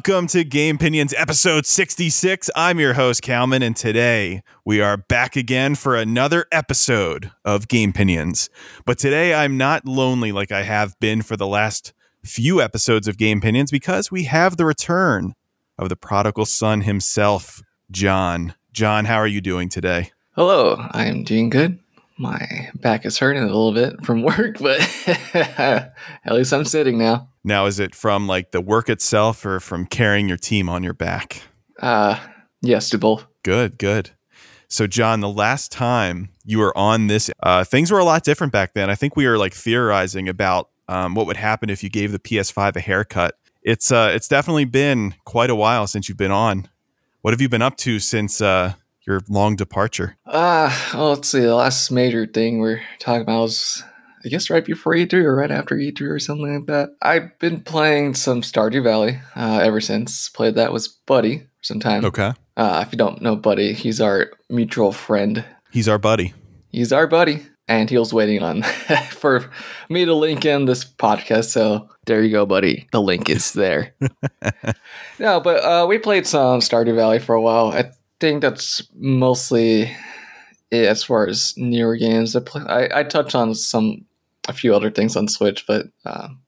Welcome to Gamepinions episode 66. I'm your host, Calman, and today we are back again for another episode of Gamepinions. But today I'm not lonely like I have been for the last few episodes of Gamepinions because we have the return of the prodigal son himself, Jon. Jon, how are you doing today? Hello, I am doing good. My back is hurting a little bit from work, but at least I'm sitting now. Now, is it from like the work itself or from carrying your team on your back? Uh, yes to both. Good, good. So, Jon, the last time you were on this, uh, things were a lot different back then. I think we were like theorizing about um, what would happen if you gave the PS5 a haircut. It's uh, it's definitely been quite a while since you've been on. What have you been up to since uh, your long departure? Uh, well, let's see. The last major thing we're talking about was, I guess, right before E3 or right after E3 or something like that. I've been playing some Stardew Valley uh, ever since. Played that with Buddy for some time. Okay. Uh, if you don't know Buddy, he's our mutual friend. He's our buddy. He's our buddy. And he was waiting on for me to link in this podcast. So there you go, buddy. The link is there. no, but uh, we played some Stardew Valley for a while. I think that's mostly it as far as newer games. I, play, I, I touch on some a few other things on Switch, but um,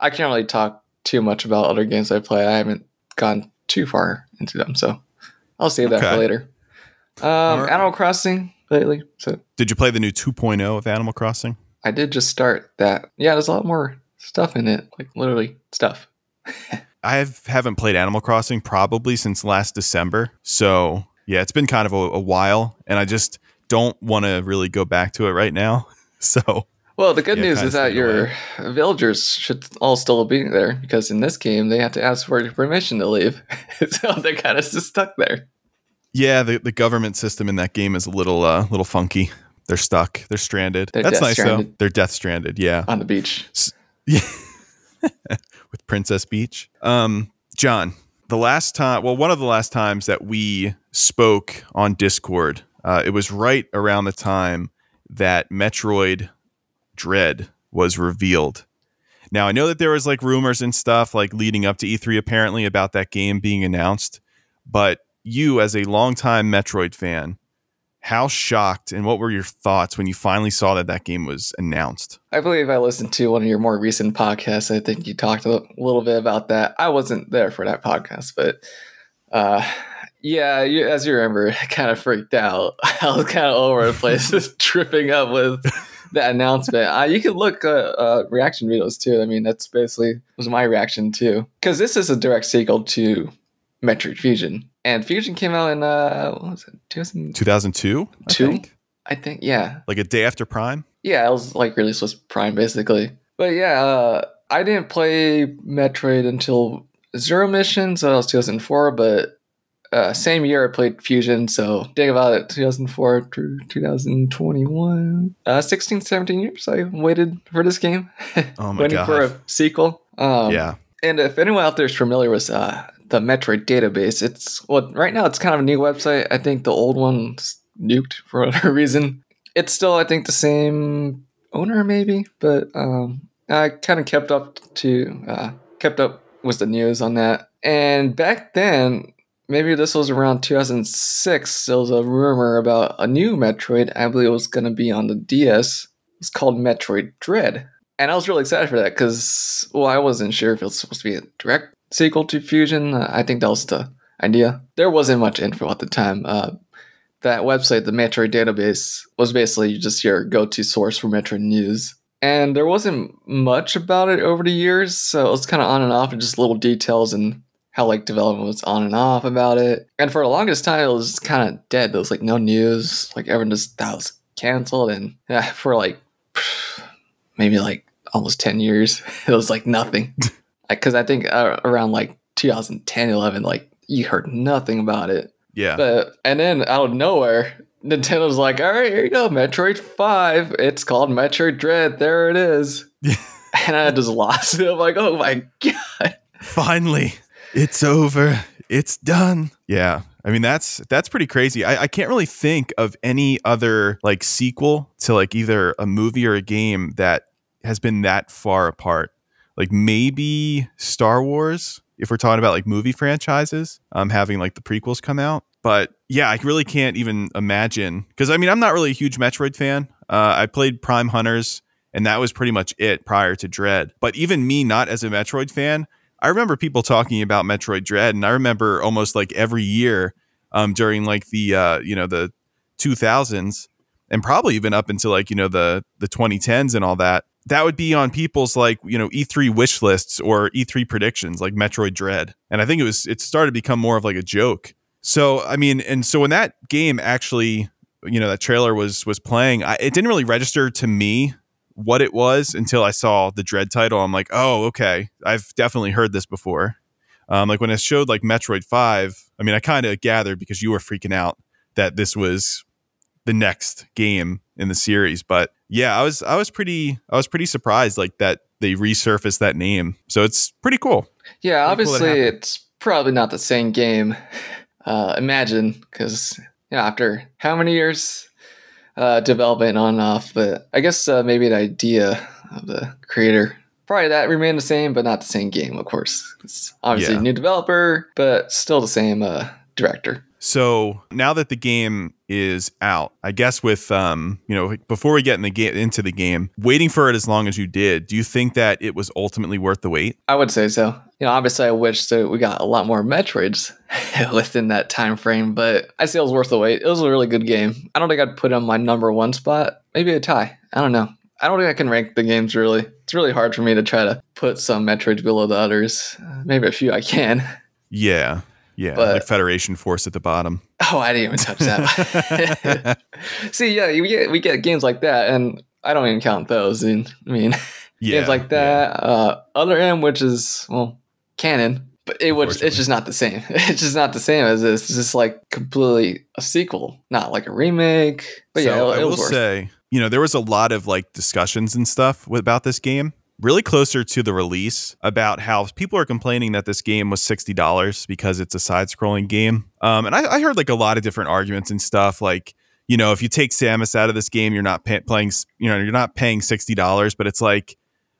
I can't really talk too much about other games I play. I haven't gone too far into them, so I'll save that Okay. for later. Um, Alright. Animal Crossing lately, so Did you play the new 2.0 of Animal Crossing? I did just start that. Yeah, there's a lot more stuff in it, like literally stuff. I have, haven't played Animal Crossing probably since last December. So, yeah, it's been kind of a, a while, and I just don't want to really go back to it right now. So, Well, the good Yeah, news is that your away. villagers should all still be there because in this game they have to ask for permission to leave, so they're kind of just stuck there. yeah, the, the government system in that game is a little uh, little funky. They're stuck. They're stranded. They're That's nice though. They're death stranded. Yeah. on the beach. Yeah. With Princess Beach. Um, Jon, the last time, well, one of the last times that we spoke on Discord, uh, it was right around the time that Metroid Dread was revealed. Now, I know that there was like rumors and stuff like leading up to E3 apparently about that game being announced, but you, as a longtime Metroid fan, how shocked and what were your thoughts when you finally saw that that game was announced? I believe I listened to one of your more recent podcasts. I think you talked a little bit about that. I wasn't there for that podcast, but uh, yeah, you, as you remember, I kind of freaked out. I was kind of all over the place, just tripping up with that announcement. Uh, you can look at uh, reaction videos too. I mean, that's basically was my reaction too, because this is a direct sequel to Metroid Fusion, and Fusion came out in uh, what was it, 2002? 2002? I Two? think? I think, yeah. Like a day after Prime? Yeah, it was like released with Prime basically. But yeah, uh, I didn't play Metroid until Zero Mission, so that was 2004. But uh, same year I played Fusion, so think about it 2004 to 2021. Uh, 16, 17 years I waited for this game. Oh my Waiting god. for a sequel. Um, yeah. and if anyone out there is familiar with uh, the Metroid database, it's well right now it's kind of a new website. I think the old one's nuked for whatever reason. It's still I think the same owner maybe, but um, I kind of kept up to uh, kept up with the news on that. And back then, maybe this was around 2006. There was a rumor about a new Metroid. I believe it was going to be on the DS. It's called Metroid Dread. And I was really excited for that because, well, I wasn't sure if it was supposed to be a direct sequel to Fusion. I think that was the idea. There wasn't much info at the time. Uh, that website, the Metroid database, was basically just your go to source for Metroid news. And there wasn't much about it over the years, so it was kind of on and off, and just little details and how like development was on and off about it. And for the longest time, it was kind of dead. There was like no news. Like everyone just that was canceled, and yeah, for like maybe like almost 10 years it was like nothing. Because i think uh, around like 2010 11 like you heard nothing about it. Yeah. but and then out of nowhere nintendo's like all right here you go metroid 5 it's called metroid dread. There it is. And i just lost it. I'm like oh my god. Finally, it's over. It's done. Yeah. I mean that's that's pretty crazy. I, I can't really think of any other like sequel to like either a movie or a game that has been that far apart. Like maybe Star Wars if we're talking about like movie franchises, um, having like the prequels come out. But yeah, I really can't even imagine because I mean, I'm not really a huge Metroid fan. Uh, I played Prime Hunters, and that was pretty much it prior to Dread. But even me, not as a Metroid fan, I remember people talking about Metroid Dread, and I remember almost like every year um, during like the uh, you know the 2000s, and probably even up until like you know the the 2010s and all that. That would be on people's like you know E3 wish lists or E3 predictions, like Metroid Dread, and I think it was it started to become more of like a joke. So I mean, and so when that game actually, you know, that trailer was was playing, I, it didn't really register to me what it was until I saw the Dread title. I'm like, oh, okay, I've definitely heard this before. Um, like when it showed like Metroid Five, I mean, I kind of gathered because you were freaking out that this was the next game in the series. But yeah, I was I was pretty I was pretty surprised like that they resurfaced that name. So it's pretty cool. Yeah, pretty obviously cool it's probably not the same game uh, imagine because you know, after how many years uh, development on and off, but I guess uh, maybe the idea of the creator probably that remained the same, but not the same game, of course. It's obviously yeah. a new developer, but still the same uh, director. So now that the game is out, I guess with um, you know, before we get in the game into the game, waiting for it as long as you did, do you think that it was ultimately worth the wait? I would say so. You know, obviously I wish that we got a lot more Metroids within that time frame, but I say it was worth the wait. It was a really good game. I don't think I'd put it on my number one spot. Maybe a tie. I don't know. I don't think I can rank the games really. It's really hard for me to try to put some Metroids below the others. maybe a few I can. Yeah. Yeah, but, like Federation Force at the bottom. Oh, I didn't even touch that. See, yeah, we get we get games like that, and I don't even count those. And I mean, yeah, games like that. Yeah. Uh, Other M, which is well canon, but it was it's just not the same. It's just not the same as this. It's just like completely a sequel, not like a remake. But so yeah, it, I will say, you know, there was a lot of like discussions and stuff about this game really closer to the release about how people are complaining that this game was $60 because it's a side scrolling game. Um, and I, I, heard like a lot of different arguments and stuff like, you know, if you take Samus out of this game, you're not pay- playing, you know, you're not paying $60, but it's like,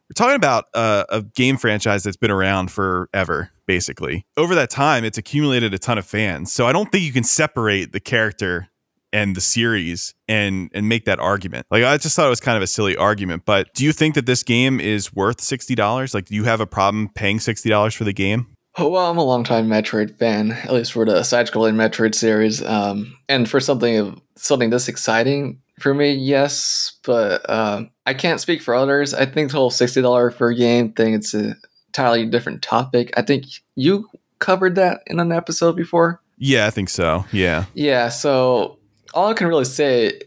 we're talking about a, a game franchise that's been around forever, basically. Over that time, it's accumulated a ton of fans. So I don't think you can separate the character and the series and and make that argument. Like I just thought it was kind of a silly argument, but do you think that this game is worth $60? Like do you have a problem paying $60 for the game? Oh, well, I'm a longtime Metroid fan, at least for the side-scrolling Metroid series. Um, and for something of something this exciting for me, yes, but um, I can't speak for others. I think the whole sixty dollar for a game thing it's a entirely different topic. I think you covered that in an episode before. Yeah, I think so. Yeah. Yeah. So all I can really say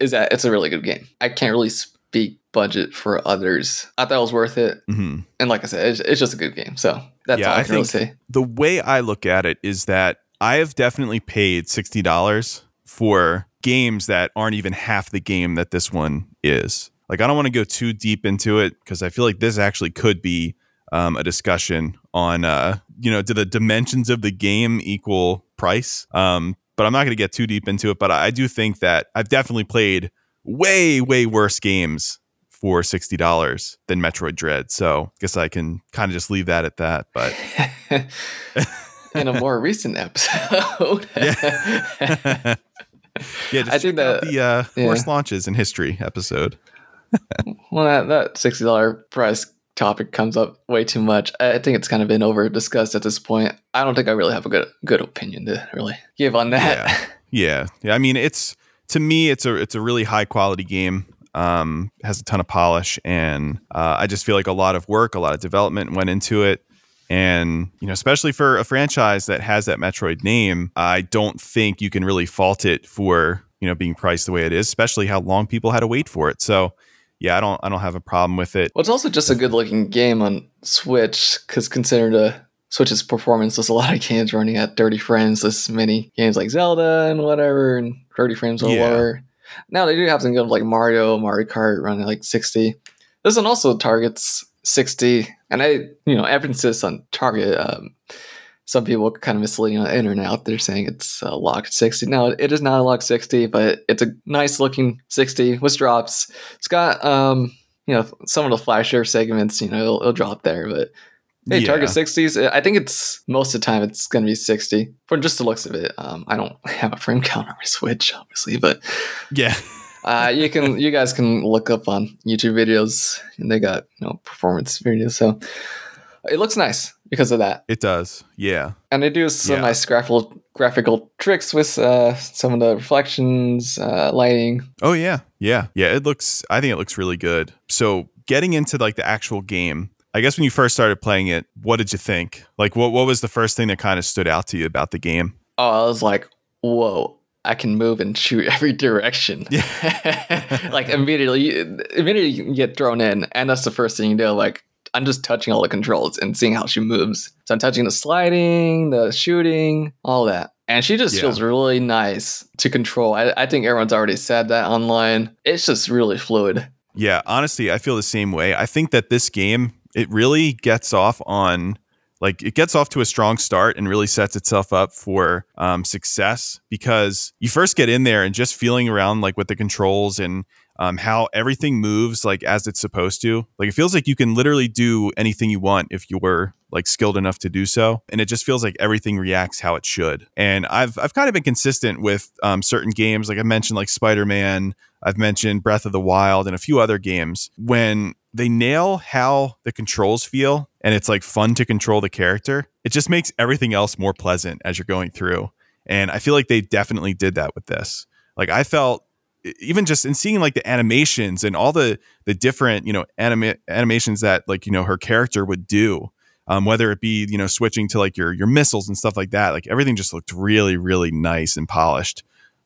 is that it's a really good game. I can't really speak budget for others. I thought it was worth it, mm-hmm. and like I said, it's, it's, just a good game. So that's yeah, all I, I can really say. The way I look at it is that I have definitely paid sixty dollars for games that aren't even half the game that this one is. Like I don't want to go too deep into it because I feel like this actually could be um, a discussion on uh, you know do the dimensions of the game equal price um, but I'm not going to get too deep into it. But I do think that I've definitely played way, way worse games for sixty dollars than Metroid Dread. So I guess I can kind of just leave that at that. But in a more recent episode, yeah, yeah I think that the uh, yeah. worst launches in history episode. well, that that sixty dollar price topic comes up way too much. I think it's kind of been over discussed at this point. I don't think I really have a good good opinion to really give on that. Yeah. Yeah. yeah. I mean, it's to me it's a it's a really high quality game. Um has a ton of polish and uh, I just feel like a lot of work, a lot of development went into it. And, you know, especially for a franchise that has that Metroid name, I don't think you can really fault it for, you know, being priced the way it is, especially how long people had to wait for it. So yeah, I don't I don't have a problem with it. Well, it's also just a good looking game on Switch because considered a Switch's performance, there's a lot of games running at 30 frames. There's many games like Zelda and whatever, and 30 frames or yeah. lower. Now they do have some games like Mario, Mario Kart running like 60. This one also targets 60, and I, you know, emphasis on target. Um, some people kind of misleading on the internet out there saying it's a locked 60. No, it is not a locked 60, but it's a nice looking 60 with drops. It's got, um, you know, some of the flasher segments, you know, it'll, it'll drop there, but Hey, Yeah. target 60s. I think it's most of the time it's going to be 60 for just the looks of it. Um, I don't have a frame count on my Switch, obviously, but Yeah. uh, you can you guys can look up on YouTube videos and they got you know performance videos. So it looks nice because of that. It does. Yeah. And they do some Yeah. nice graphical graphical tricks with uh, some of the reflections, uh, lighting. Oh yeah. Yeah. Yeah. It looks I think it looks really good. So getting into like the actual game, I guess when you first started playing it, what did you think? Like what what was the first thing that kind of stood out to you about the game? Oh, I was like, whoa. I can move and shoot every direction. Yeah. like immediately, immediately you get thrown in, and that's the first thing you do. Like I'm just touching all the controls and seeing how she moves. So I'm touching the sliding, the shooting, all that, and she just Yeah. feels really nice to control. I, I think everyone's already said that online. It's just really fluid. Yeah, honestly, I feel the same way. I think that this game it really gets off on like it gets off to a strong start and really sets itself up for um, success because you first get in there and just feeling around like with the controls and um, how everything moves like as it's supposed to. Like it feels like you can literally do anything you want if you were like skilled enough to do so, and it just feels like everything reacts how it should. And I've I've kind of been consistent with um, certain games, like I mentioned, like Spider Man. I've mentioned Breath of the Wild and a few other games when they nail how the controls feel and it's like fun to control the character. It just makes everything else more pleasant as you're going through. And I feel like they definitely did that with this. Like I felt even just in seeing like the animations and all the the different you know anima- animations that like you know her character would do um, whether it be you know switching to like your your missiles and stuff like that like everything just looked really really nice and polished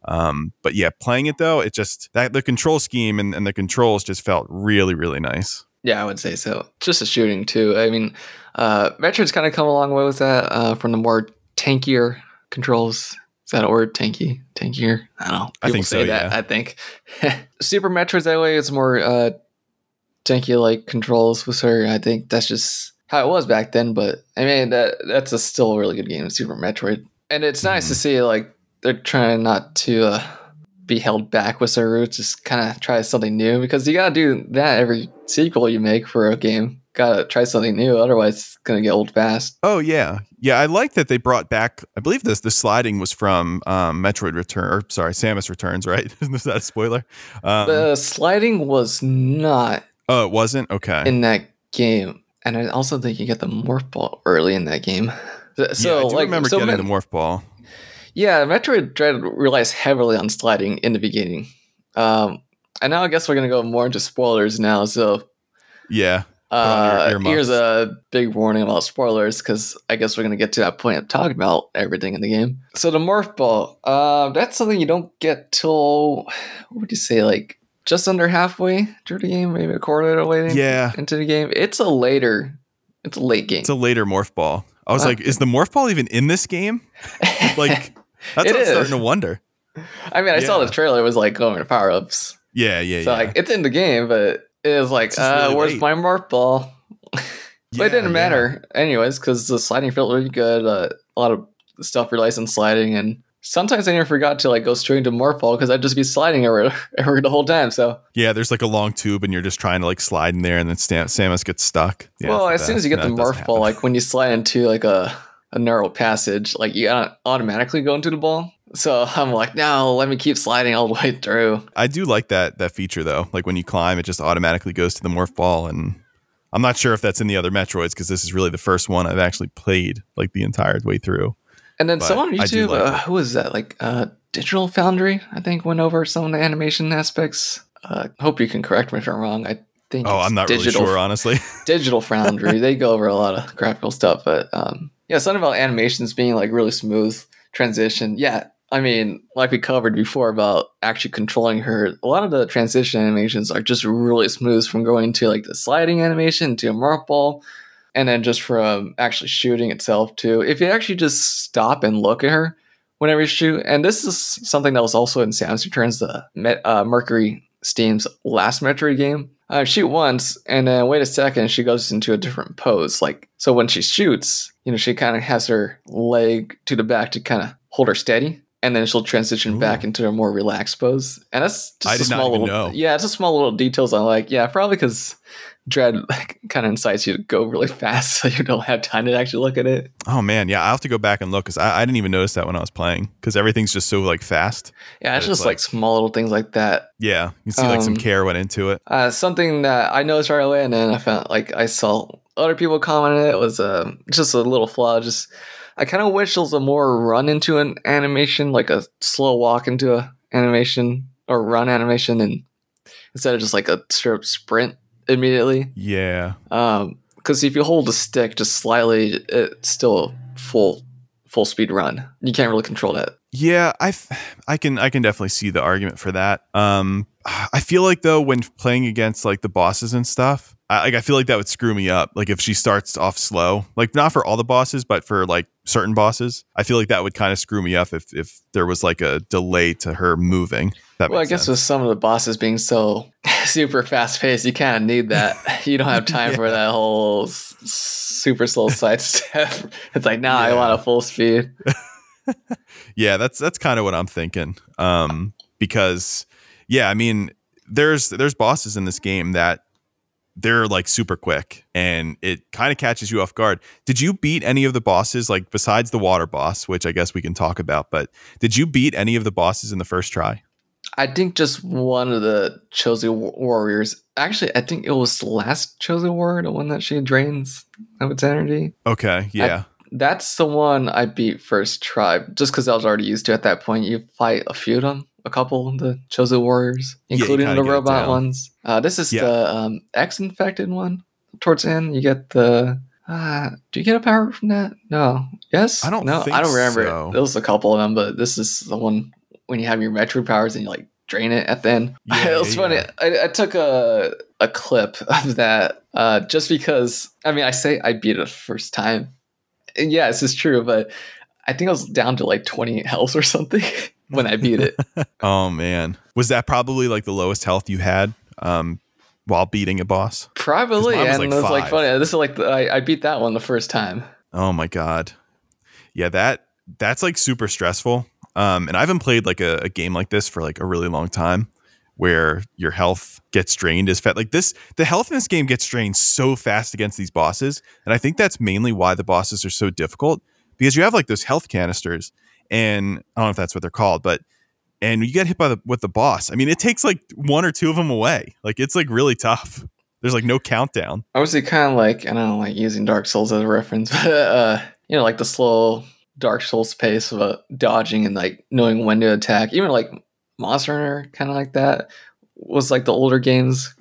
um, but yeah playing it though it just that the control scheme and, and the controls just felt really really nice Yeah, I would say so. Just the shooting too. I mean, uh, Metroid's kind of come a long way with that uh, from the more tankier controls. Is that a word? Tanky, tankier. I don't know. I think say so, that. yeah. I think Super Metroid's that way. It's more uh, tanky like controls with her. I think that's just how it was back then. But I mean, that that's a still a really good game, Super Metroid. And it's nice to Mhm. see like they're trying not to. Uh, be held back with their roots, just kind of try something new because you gotta do that every sequel you make for a game. Gotta try something new, otherwise it's gonna get old fast. oh yeah yeah i like that they brought back i believe this the sliding was from um, metroid return or sorry samus returns right is that a spoiler um, the sliding was not oh it wasn't okay in that game, and I also think you get the morph ball early in that game. So, yeah, i do like, remember so getting Met- the morph ball yeah, Metroid Dread relies heavily on sliding in the beginning. Um, and now I guess we're gonna go more into spoilers now. So yeah your Uh, here's a big warning about spoilers because I guess we're gonna get to that point of talking about everything in the game. So the morph ball, uh, that's something you don't get till what would you say, like just under halfway through the game, maybe a quarter of the way yeah into the game. It's a later, it's a late game. It's a later morph ball. I was Wow. like, is the morph ball even in this game? Like, that's It what I'm is. starting to wonder. I mean, I saw the trailer. It was like going to power ups. Yeah, yeah, so yeah. like it's in the game, but it was like, uh, really where's late. my morph ball? but Yeah, it didn't yeah. matter anyways because the sliding felt really good. Uh, a lot of stuff relies on sliding, and sometimes I even forgot to like go straight into morph ball because I'd just be sliding over, over the whole time. So Yeah, there's like a long tube, and you're just trying to like slide in there, and then Sam- Samus gets stuck. Yeah, well, as soon as you get the No, doesn't morph ball, happen. like when you slide into like a a narrow passage, like you au- automatically go into the ball. So I'm like, no, let me keep sliding all the way through. I do like that that feature though. Like when you climb, it just automatically goes to the morph ball, and I'm not sure if that's in the other Metroids because this is really the first one I've actually played like the entire way through. And then But someone on YouTube, like uh, who was that? Like uh, Digital Foundry, I think, went over some of the animation aspects. Uh, hope you can correct me if I'm wrong. I think. Oh, I'm not Digital, really sure, honestly. Digital Foundry, they go over a lot of graphical stuff, but um, yeah, something about animations being like really smooth transition. Yeah, I mean, like we covered before about actually controlling her. A lot of the transition animations are just really smooth from going to like the sliding animation to a ball and then just from actually shooting itself too. If you actually just stop and look at her whenever you shoot, and this is something that was also in Samus Returns, the uh, Mercury Steam's last Metroid game. Uh, shoot once, and then wait a second, she goes into a different pose. Like so, when she shoots, you know, she kind of has her leg to the back to kind of hold her steady, and then she'll transition Ooh. back into a more relaxed pose. And that's just I a small little, know. yeah, it's a small little details. I like, yeah, probably because Dread like, kind of incites you to go really fast, so you don't have time to actually look at it. Oh man, yeah, I have to go back and look because I, I, didn't even notice that when I was playing because everything's just so like fast. Yeah, it's just like, like, small little things like that. Yeah, you see like um, some care went into it. Uh, something that I noticed right away, and then I found like I saw other people commenting it was uh, just a little flaw. Just I kind of wish there was a more run into an animation, like a slow walk into a animation or run animation, and instead of just like a straight sprint immediately. Yeah. Um, because if you hold the stick just slightly, it's still a full full speed run. You can't really control that. Yeah, I I can I can definitely see the argument for that. Um, I feel like though when playing against like the bosses and stuff, I, like I feel like that would screw me up. Like if she starts off slow, like not for all the bosses, but for like certain bosses, I feel like that would kind of screw me up if if there was like a delay to her moving. That well, I guess sense. with some of the bosses being so super fast paced, you kind of need that. you don't have time yeah. for that whole s- super slow side step. It's like, nah, yeah. I want a full speed. yeah, that's that's kind of what I'm thinking. Um, because yeah, I mean, there's there's bosses in this game that they're like super quick and it kind of catches you off guard. Did you beat any of the bosses, like besides the water boss, which I guess we can talk about, but did you beat any of the bosses in the first try? I think just one of the chosen warriors. Actually, I think it was the last chosen warrior, the one that she drains of its energy. Okay, yeah. I, that's the one I beat first try, just because I was already used to at that point. You fight a few of them a couple of the chosen warriors, including yeah, the robot ones. Uh, this is yeah. the um, X infected one. Towards the end, you get the. Uh, do you get a power from that? No. Yes. I don't. No, I don't remember. So. There was a couple of them, but this is the one when you have your Metroid powers and you like drain it at the end. Yeah, it was funny. I, I, took a a clip of that uh, just because. I mean, I say I beat it the first time. And yeah, this is true, but I think I was down to like twenty health or something. when I beat it. oh man, was that probably like the lowest health you had um, while beating a boss? Probably, and like it was five. like funny. This is like the, I, I beat that one the first time. Oh my god, yeah that that's like super stressful. Um, and I haven't played like a, a game like this for like a really long time where your health gets drained as fast. Like this, the health in this game gets drained so fast against these bosses, and I think that's mainly why the bosses are so difficult because you have like those health canisters, and I don't know if that's what they're called, but and you get hit by the with the boss. I mean, it takes like one or two of them away. Like it's like really tough. There's like no countdown. Obviously, kind of like I don't like using Dark Souls as a reference, but uh, you know, like the slow Dark Souls pace of uh, dodging and like knowing when to attack. Even like Monster Hunter, kind of like that was like the older games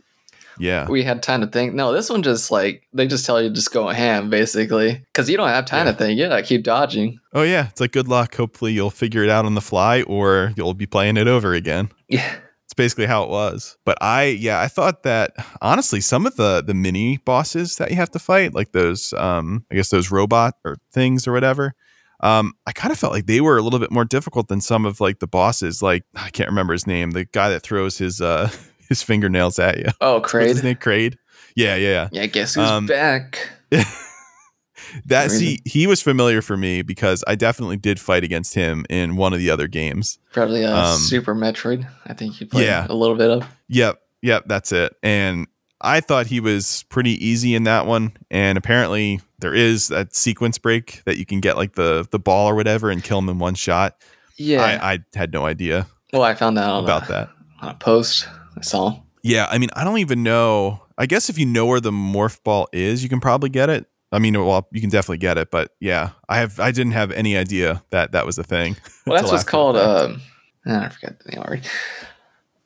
yeah. We had time to think. No, this one just like they just tell you just go ham basically because you don't have time yeah. to think. You gotta keep dodging. Oh yeah, it's like good luck. Hopefully you'll figure it out on the fly, or you'll be playing it over again. Yeah. It's basically how it was. But I yeah, I thought that honestly some of the the mini bosses that you have to fight, like those um I guess those robot or things or whatever, um, I kind of felt like they were a little bit more difficult than some of like the bosses. Like I can't remember his name, the guy that throws his uh his fingernails at you. Oh, Kraid. his name? Kraid. Yeah, yeah, yeah. Yeah, I guess who's um, back? that see, he was familiar for me because I definitely did fight against him in one of the other games. Probably a um, Super Metroid. I think you played yeah. a little bit of. Yep, yep, that's it. And I thought he was pretty easy in that one. And apparently there is that sequence break that you can get like the the ball or whatever and kill him in one shot. Yeah, I, I had no idea. Well, I found out about a, that on a post. I saw. Yeah, I mean, I don't even know. I guess if you know where the morph ball is, you can probably get it. I mean, well, you can definitely get it, but yeah, I have I didn't have any idea that that was a thing. Well, that's what's called. Um, I forget the name already.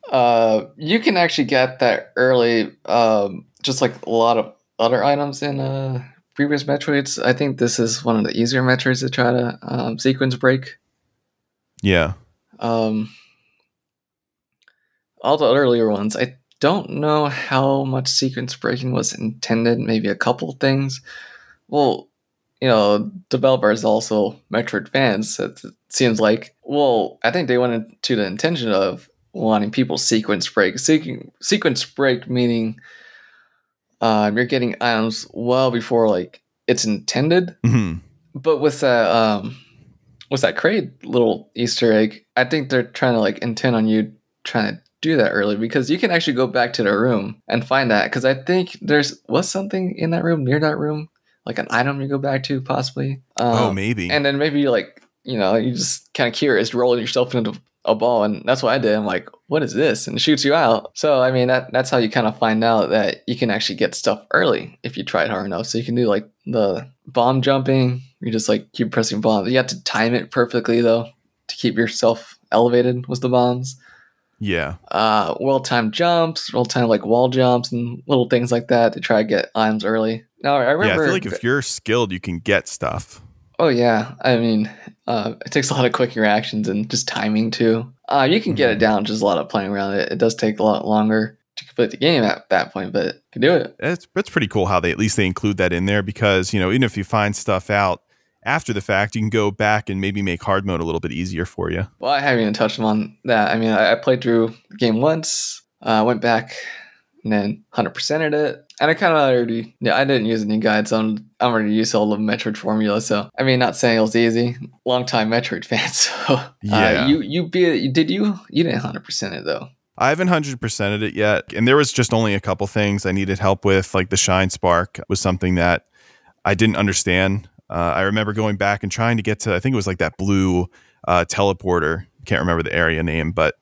Uh, you can actually get that early, um, just like a lot of other items in uh, previous Metroids. I think this is one of the easier Metroids to try to um, sequence break. Yeah. Um, all the earlier ones, I don't know how much sequence breaking was intended. Maybe a couple things. Well, you know, developers also Metroid fans. It seems like. Well, I think they went into the intention of wanting people sequence break. Sequ- sequence break meaning uh, you're getting items well before like it's intended. Mm-hmm. But with that, um, what's that Kraid little Easter egg? I think they're trying to like intend on you trying to do that early because you can actually go back to the room and find that because I think there's was something in that room near that room like an item you go back to possibly. oh, Um, maybe. and then maybe you like you know you just kind of curious rolling yourself into a ball and that's what i did. I'm like what is this? and it shoots you out. So i mean that that's how you kind of find out that you can actually get stuff early if you try it hard enough. So you can do like the bomb jumping. You just like keep pressing bombs. You have to time it perfectly though to keep yourself elevated with the bombs. Yeah. uh well timed jumps well timed like wall jumps and little things like that to try to get items early. Now i remember Yeah. I feel like if you're skilled, you can get stuff. Oh yeah, I mean, uh, it takes a lot of quick reactions and just timing too. Uh, you can get it Mhm. down, just a lot of playing around it. It does take a lot longer to complete the game at that point, but you can do it. It's it's pretty cool how they at least they include that in there because you know even if you find stuff out after the fact, you can go back and maybe make hard mode a little bit easier for you. Well, I haven't even touched on that. I mean, I, I played through the game once, uh, went back, and then hundred percented it. And I kind of already, yeah, I didn't use any guides. I'm, I'm already used to all the Metroid formula. So, I mean, not saying it was easy. Long time Metroid fan. So, uh, Yeah. you, you beat it. Did you? You didn't hundred percent it though. I haven't hundred percented it yet, and there was just only a couple things I needed help with, like the shine spark was something that I didn't understand. Uh, I remember going back and trying to get to, I think it was like that blue uh, teleporter. Can't remember the area name, but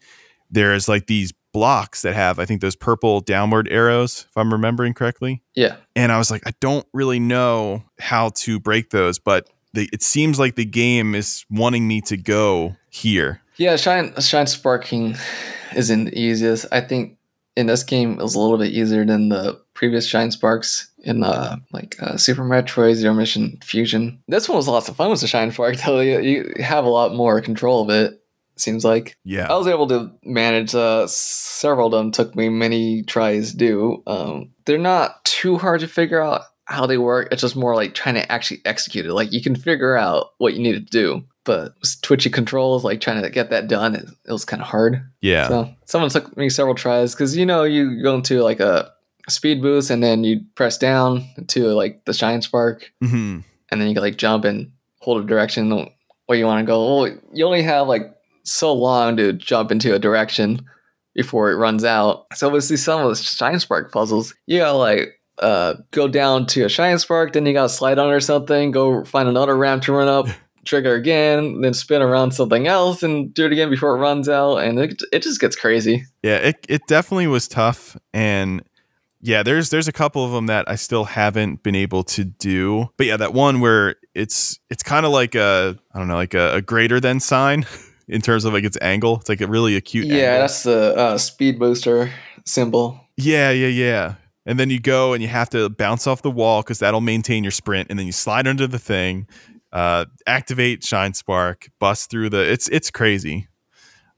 there's like these blocks that have, I think, those purple downward arrows, if I'm remembering correctly. Yeah. and I was like, I don't really know how to break those, but the, it seems like the game is wanting me to go here. Yeah, shine shine sparking isn't the easiest. I think in this game it was a little bit easier than the previous shine sparks in uh like uh, Super Metroid Zero Mission Fusion. This one was lots of fun with the shine spark though. You, you have a lot more control of it. Seems like Yeah, I was able to manage uh, several of them. Took me many tries to do. Um, they're not too hard to figure out how they work. It's just more like trying to actually execute it. Like you can figure out what you need to do, but twitchy controls, like trying to get that done, it, it was kind of hard. yeah, So someone took me several tries because you know you go into like a speed boost and then you press down to like the shine spark hmm and then you can like jump and hold a direction where you want to go. Well, you only have like so long to jump into a direction before it runs out. So these some of the shine spark puzzles, you gotta like uh go down to a shine spark, then you gotta slide under something, go find another ramp to run up, trigger again, then spin around something else and do it again before it runs out, and it it just gets crazy. yeah. It it definitely was tough, and yeah, there's there's a couple of them that I still haven't been able to do. But yeah, that one where it's it's kind of like a I don't know like a, a greater than sign in terms of like its angle. It's like a really acute. Yeah, angle. that's the uh, speed booster symbol. Yeah, yeah, yeah. And then you go and you have to bounce off the wall because that'll maintain your sprint. And then you slide under the thing, uh, activate Shine Spark, bust through the. It's it's crazy.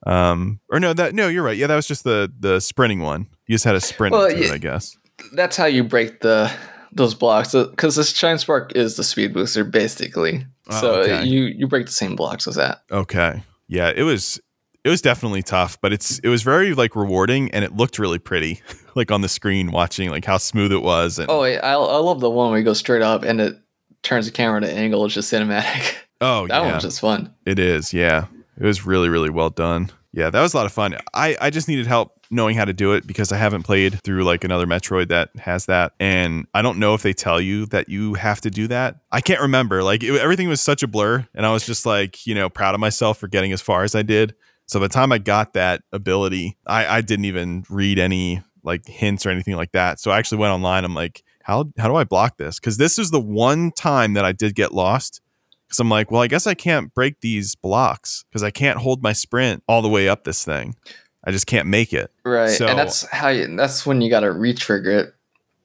Um, or no, that no, you're right. Yeah, that was just the the sprinting one. You just had a sprint Well, through it. I guess. that's how you break the those blocks because this shine spark is the speed booster basically Oh, so okay. you you break the same blocks as that Okay. Yeah, it was it was definitely tough, but it's it was very like rewarding and it looked really pretty, like on the screen watching like how smooth it was. And, oh I, I love the one where you go straight up and it turns the camera to angle it's just cinematic oh that yeah. one's just fun It is, yeah. It was really, really well done. Yeah, that was a lot of fun. I, I just needed help knowing how to do it because I haven't played through like another Metroid that has that. And I don't know if they tell you that you have to do that. I can't remember. Like it, everything was such a blur. And I was just like, you know, proud of myself for getting as far as I did. So by the time I got that ability, I, I didn't even read any like hints or anything like that. So I actually went online. I'm like, how, how do I block this? Because this is the one time that I did get lost because I'm like, well, I guess I can't break these blocks because I can't hold my sprint all the way up this thing. I just can't make it. right So- and that's how you that's when you gotta re-trigger it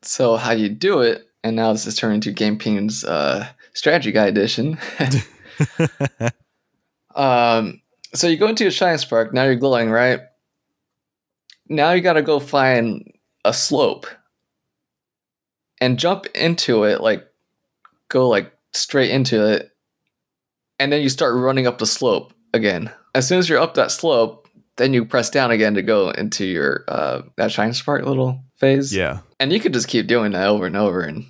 so how you do it and now this is turning into game Ping's uh strategy guide edition Um, so you go into a shine spark. Now you're glowing, right? Now you got to go find a slope and jump into it. Like, go like straight into it, and then you start running up the slope again. As soon as you're up that slope, then you press down again to go into your uh, that shine spark little phase. yeah. and you could just keep doing that over and over and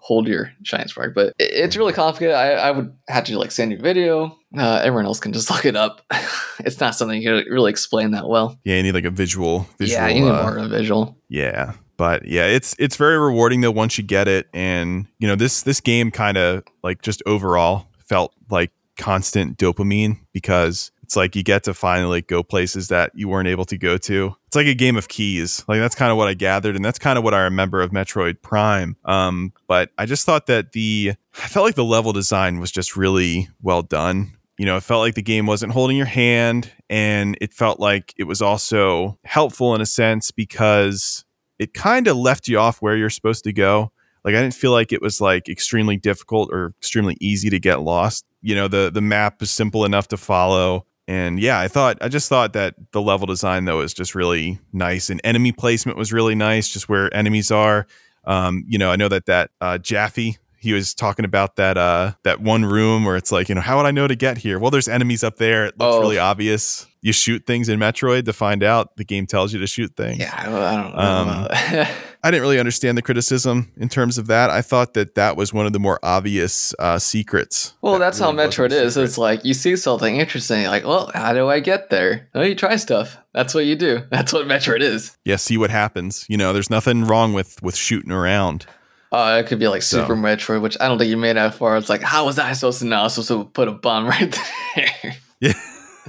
hold your shine spark. But it, it's really complicated. I, I would have to like send you a video. Uh, everyone else can just look it up. it's not something you can really explain that well. Yeah, you need like a visual. visual yeah, you need uh, more of a visual. Yeah, but yeah, it's it's very rewarding though once you get it, and you know this this game kind of like just overall felt like constant dopamine because it's like you get to finally go places that you weren't able to go to. It's like a game of keys. Like that's kind of what I gathered, and that's kind of what I remember of Metroid Prime. Um, but I just thought that the I felt like the level design was just really well done. You know, it felt like the game wasn't holding your hand, and it felt like it was also helpful in a sense because it kind of left you off where you're supposed to go. Like I didn't feel like it was like extremely difficult or extremely easy to get lost. You know, the the map is simple enough to follow. And yeah, I thought I just thought that the level design though is just really nice, and enemy placement was really nice, just where enemies are. Um, you know, I know that that uh, Jaffe he was talking about that uh that one room where it's like you know how would I know to get here? Well, there's enemies up there. It looks Oh. really obvious. You shoot things in Metroid to find out. The game tells you to shoot things. Yeah, I I don't know. Um. I didn't really understand the criticism in terms of that. I thought that that was one of the more obvious uh, secrets. well, That that's how really wasn't Metroid is. secret. It's like you see something interesting, like, well, how do I get there? Oh, you try stuff. That's what you do. That's what Metroid is. yeah, see what happens. You know, there's nothing wrong with with shooting around. Uh, it could be like So- Super Metroid, which I don't think you made that far. It's like, how was I supposed to know? I was supposed to put a bomb right there. Yeah.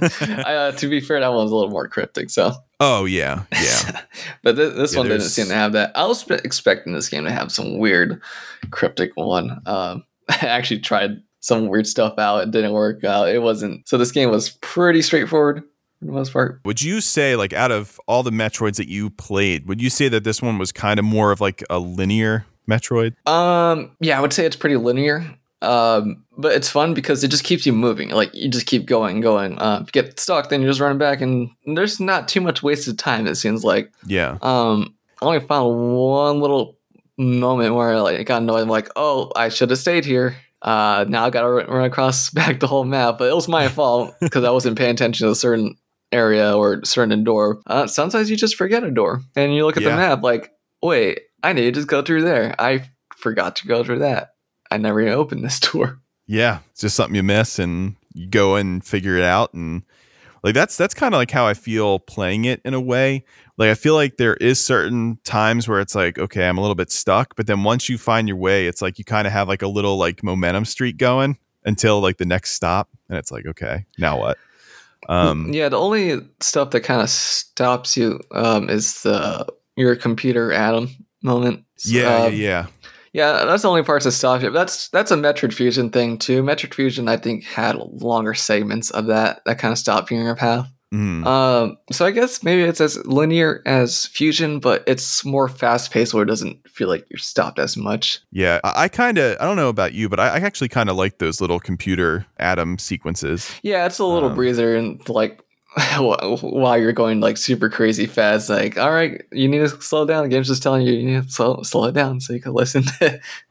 I, uh, to be fair, that one was a little more cryptic. So, oh yeah, yeah. but th- this Yeah, one didn't seem to have that. I was expecting this game to have some weird, cryptic one. Um, I actually tried some weird stuff out. It didn't work out. It wasn't. So this game was pretty straightforward for the most part. Would you say like out of all the Metroids that you played, would you say that this one was kind of more of like a linear Metroid? Um, yeah, I would say it's pretty linear. Um, but it's fun because it just keeps you moving. Like you just keep going, going. Uh, if you get stuck, then you're just running back, and there's not too much wasted time. It seems like. Yeah. Um, I only found one little moment where like I got annoyed. I'm like, oh, I should have stayed here. Uh, now I gotta run, run across back the whole map, but it was my fault because I wasn't paying attention to a certain area or certain door. Uh, sometimes you just forget a door, and you look at Yeah. the map like, wait, I need to just go through there. I forgot to go through that. I never even opened this door. Yeah. It's just something you miss and you go and figure it out and like that's that's kind of like how I feel playing it in a way. Like I feel like there is certain times where it's like okay, I'm a little bit stuck, but then once you find your way, it's like you kind of have like a little like momentum streak going until like the next stop and it's like okay, now what? Um yeah, the only stuff that kind of stops you um, is the your computer ADAM moment. yeah, Um, yeah, yeah. Yeah, that's the only parts that stop you. That's that's a Metroid Fusion thing too. Metroid Fusion, I think, had longer segments of that that kind of stop you in your path. Mhm. Um, so I guess maybe it's as linear as Fusion, but it's more fast paced where it doesn't feel like you're stopped as much. Yeah, I, I kind of I don't know about you, but I, I actually kind of like those little computer ADAM sequences. Yeah, it's a little Um, breather and like while you're going like super crazy fast, like all right, you need to slow down. The game's just telling you you need to slow slow it down so you can listen.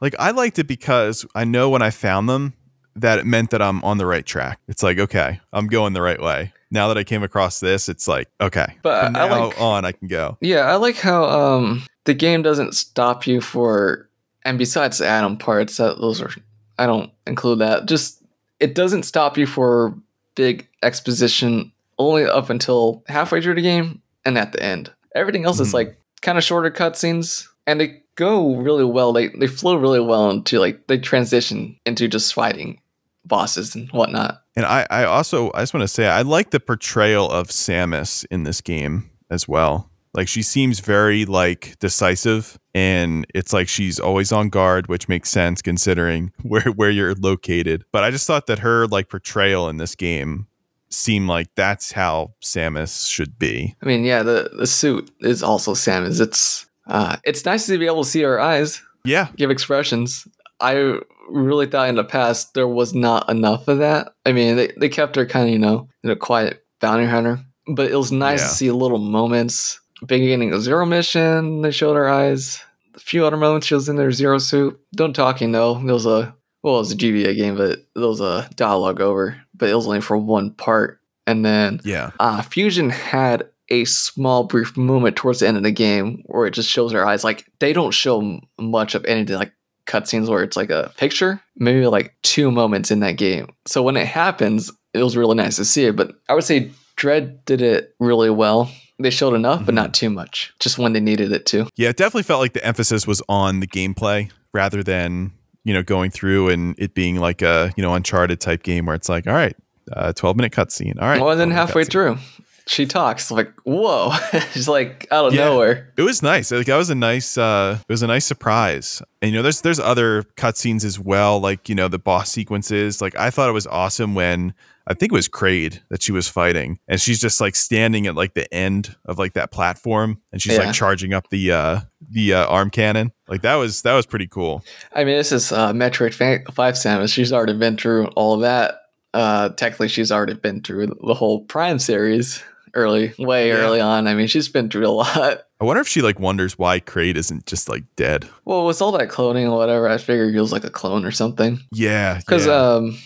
Like I liked it because I know when I found them that it meant that I'm on the right track. It's like okay, I'm going the right way. Now that I came across this, it's like okay, But from I now like- on I can go. Yeah, I like how um the game doesn't stop you for and besides the ADAM parts, that those are I don't include that. Just it doesn't stop you for big exposition only up until halfway through the game and at the end. Everything else is Mhm. like kind of shorter cutscenes and they go really well. They they flow really well into like they transition into just fighting bosses and whatnot. And I, I also I just want to say I like the portrayal of Samus in this game as well. Like she seems very like decisive and it's like she's always on guard, which makes sense considering where where you're located. But I just thought that her like portrayal in this game seemed like that's how Samus should be. I mean, yeah, the the suit is also Samus. It's uh it's nice to be able to see her eyes Yeah. give expressions. I really thought in the past there was not enough of that. I mean, they, they kept her kind of, you know, in a quiet bounty hunter, but it was nice Yeah. to see little moments. Beginning of Zero Mission, they showed her eyes. A few other moments she was in their Zero suit. Don't talking though. There was a, well, it was a GBA game, but there was a dialogue over, but it was only for one part. And then Yeah. uh, Fusion had a small brief moment towards the end of the game where it just shows her eyes. Like they don't show much of anything, like cutscenes where it's like a picture, maybe like two moments in that game. So when it happens, it was really nice to see it. But I would say Dread did it really well. They showed enough, mm-hmm. but not too much. Just when they needed it to. Yeah, it definitely felt like the emphasis was on the gameplay rather than you know going through and it being like a you know Uncharted type game where it's like, all right, uh, 12 minute cutscene. All right. Well, and then halfway through, she talks like whoa. She's like out of yeah, nowhere. It was nice. Like that was a nice uh it was a nice surprise. And you know there's there's other cutscenes as well like you know the boss sequences. Like i thought it was awesome when i think it was Kraid that she was fighting and she's just like standing at like the end of like that platform and she's yeah. like charging up the uh the uh, arm cannon. Like that was that was pretty cool. I mean this is uh metroid 5 samus she's already been through all of that. Uh technically she's already been through the whole prime series early, way yeah. early on. I mean, she's been through a lot. I wonder if she like wonders why Kraid isn't just like dead. Well, with all that cloning or whatever, I figured he was like a clone or something. Yeah, because yeah. um,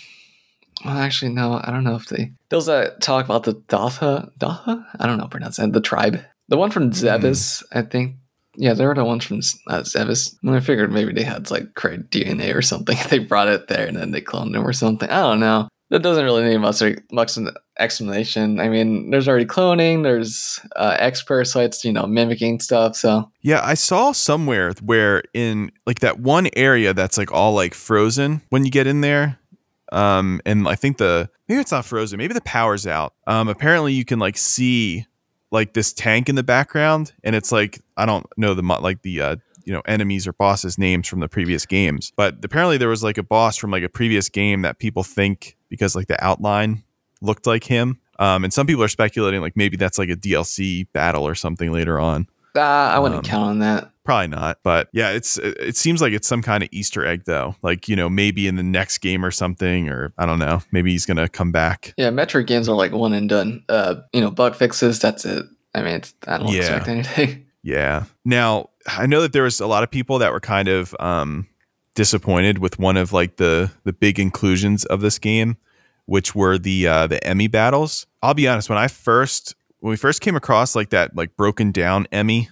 well, actually, no, I don't know if they. Those that talk about the Datha, Datha, I don't know pronounce that. The tribe, the one from Zebes, mm. I think. Yeah, they were the ones from uh. And I figured maybe they had like Kraid DNA or something. they brought it there and then they cloned him or something. I don't know that doesn't really need much much explanation. I mean, there's already cloning, there's uh, X parasites, you know, mimicking stuff. So yeah, I saw somewhere where in like that one area that's like all like frozen when you get in there. Um, and I think the maybe it's not frozen, maybe the power's out. Um, apparently you can like see like this tank in the background, and it's like I don't know the like the uh, you know enemies or bosses names from the previous games. But apparently there was like a boss from like a previous game that people think because like the outline looked like him. Um, and some people are speculating like maybe that's like a dlc battle or something later on. Uh, i wouldn't um, count on that. probably not. But yeah it's it seems like it's some kind of easter egg though. Like you know maybe in the next game or something or i don't know maybe he's gonna come back. Yeah metroid games are like one and done. Uh you know bug fixes that's it. I mean i don't yeah. expect anything. Yeah. Now I know that there was a lot of people that were kind of um, disappointed with one of like the the big inclusions of this game, which were the uh, the Emmy battles. I'll be honest, when I first when we first came across like that like broken down Emmy,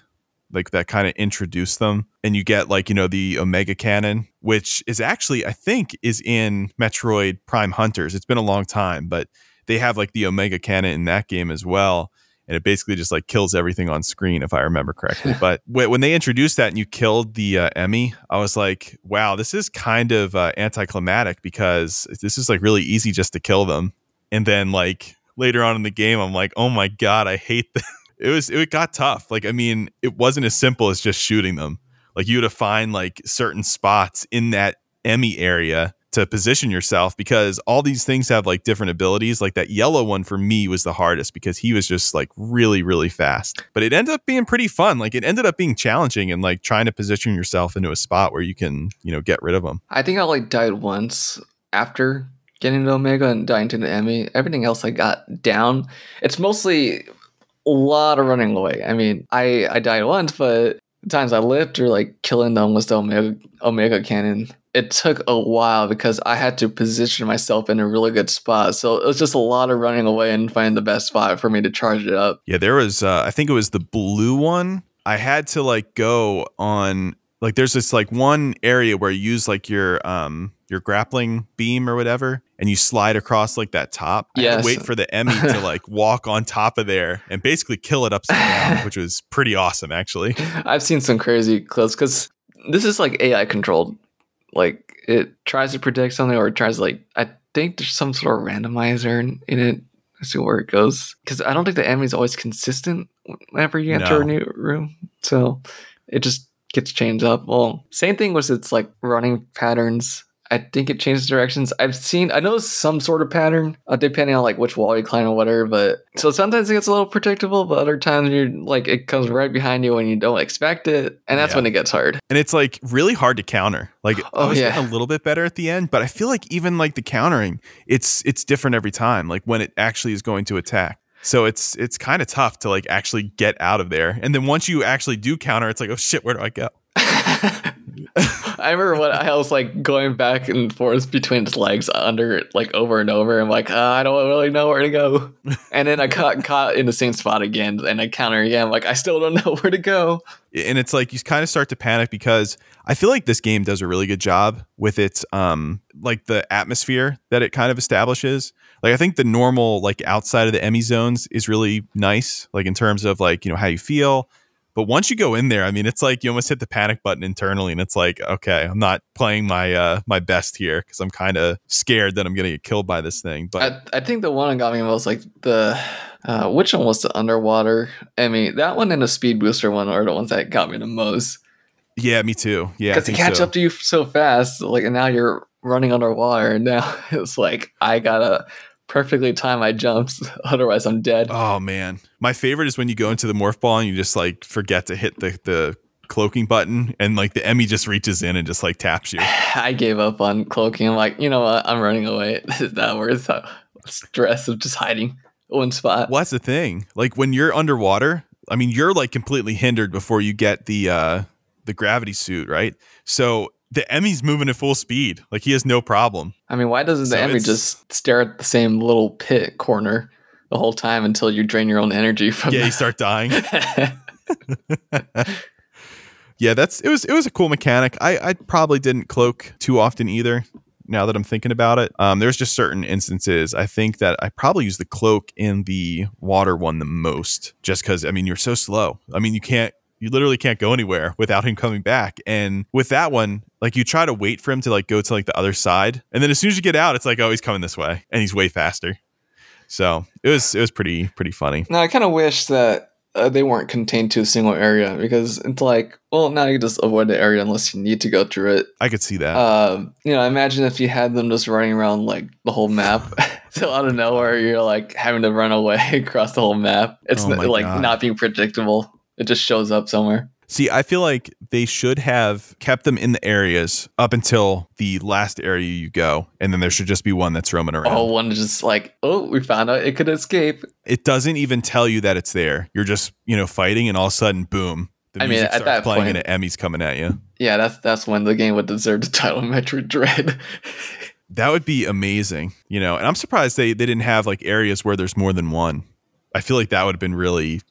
like that kind of introduced them, and you get like you know the Omega Cannon, which is actually I think is in Metroid Prime Hunters. It's been a long time, but they have like the Omega Cannon in that game as well and it basically just like kills everything on screen if i remember correctly. But when they introduced that and you killed the uh, emmy i was like wow this is kind of uh, anticlimactic because this is like really easy just to kill them. And then like later on in the game i'm like oh my god i hate this it was it got tough. Like i mean it wasn't as simple as just shooting them. Like you had to find like certain spots in that emmy area to position yourself because all these things have like different abilities. Like that yellow one for me was the hardest because he was just like really, really fast. But it ended up being pretty fun. Like it ended up being challenging and like trying to position yourself into a spot where you can, you know, get rid of them. I think I like died once after getting to Omega and dying to the Emmy. Everything else I got down. It's mostly a lot of running away. I mean, I I died once, but times I lived or like killing them with the Omega Omega cannon it took a while because I had to position myself in a really good spot. So it was just a lot of running away and finding the best spot for me to charge it up. Yeah, there was uh, I think it was the blue one. I had to like go on like there's this like one area where you use like your um your grappling beam or whatever and you slide across like that top. Yeah. Wait for the Emmy to like walk on top of there and basically kill it upside down, which was pretty awesome actually. I've seen some crazy clips because this is like AI controlled like it tries to predict something or it tries to like I think there's some sort of randomizer in, in it to see where it goes because I don't think the enemy is always consistent whenever you enter no. a new room, so it just gets changed up. Well, same thing with its like running patterns I think it changes directions. I've seen, I know some sort of pattern, uh, depending on like which wall you climb or whatever. But so sometimes it gets a little predictable, but other times you're like it comes right behind you when you don't expect it, and that's yeah. when it gets hard. And it's like really hard to counter. Like oh, I was yeah. a little bit better at the end, but I feel like even like the countering, it's it's different every time. Like when it actually is going to attack. So it's it's kind of tough to like actually get out of there. And then once you actually do counter, it's like, oh shit, where do I go? I remember when I was like going back and forth between his legs under like over and over. I'm like, oh, I don't really know where to go. And then I got caught in the same spot again and I counter again. I'm like, I still don't know where to go. and it's like you kind of start to panic because I feel like this game does a really good job with its um like the atmosphere that it kind of establishes. Like I think the normal like outside of the Emmy zones is really nice, like in terms of like you know how you feel. But once you go in there, I mean, it's like you almost hit the panic button internally, and it's like, okay, I'm not playing my uh my best here because I'm kind of scared that I'm gonna get killed by this thing. But I, I think the one that got me most like the uh, which one was the underwater I mean, That one and the speed booster one are the ones that got me the most. yeah, me too. Yeah, because they catch so. up to you so fast. Like, and now you're running underwater, and now it's like I gotta perfectly time my jumps, otherwise I'm dead. Oh man, my favorite is when you go into the morph ball and you just like forget to hit the the cloaking button, and like the Emmy just reaches in and just like taps you. I gave up on cloaking. I'm like, you know what? I'm running away. This is not worth the stress of just hiding one spot. Well, that's the thing. Like when you're underwater, I mean, you're like completely hindered before you get the uh the gravity suit, right? So the Emmy's moving at full speed. Like he has no problem. I mean, why doesn't the So Emmy just stare at the same little pit corner the whole time until you drain your own energy from Yeah, you start dying. yeah, that's it was it was a cool mechanic. I I probably didn't cloak too often either. Now that I'm thinking about it, um, there's just certain instances I think that I probably use the cloak in the water one the most, just because I mean you're so slow. I mean you can't you literally can't go anywhere without him coming back. And with that one, like you try to wait for him to like go to like the other side, and then as soon as you get out, it's like oh he's coming this way, and he's way faster. So it was it was pretty pretty funny. Now I kind of wish that uh, they weren't contained to a single area because it's like, well, now you just avoid the area unless you need to go through it. I could see that. Um, you know, imagine if you had them just running around like the whole map. so out of nowhere, you're like having to run away across the whole map. It's Oh like God. not being predictable. It just shows up somewhere. See, I feel like they should have kept them in the areas up until the last area you go, and then there should just be one that's roaming around. Oh, one is just like, oh, we found out it could escape. It doesn't even tell you that it's there. You're just, you know, fighting, and all of a sudden, boom, the I mean, music at starts playing, point- and an Emmy's coming at you. Yeah, that's that's when the game would deserve the title Metroid Dread. That would be amazing, you know. And I'm surprised they they didn't have like areas where there's more than one. I feel like that would have been really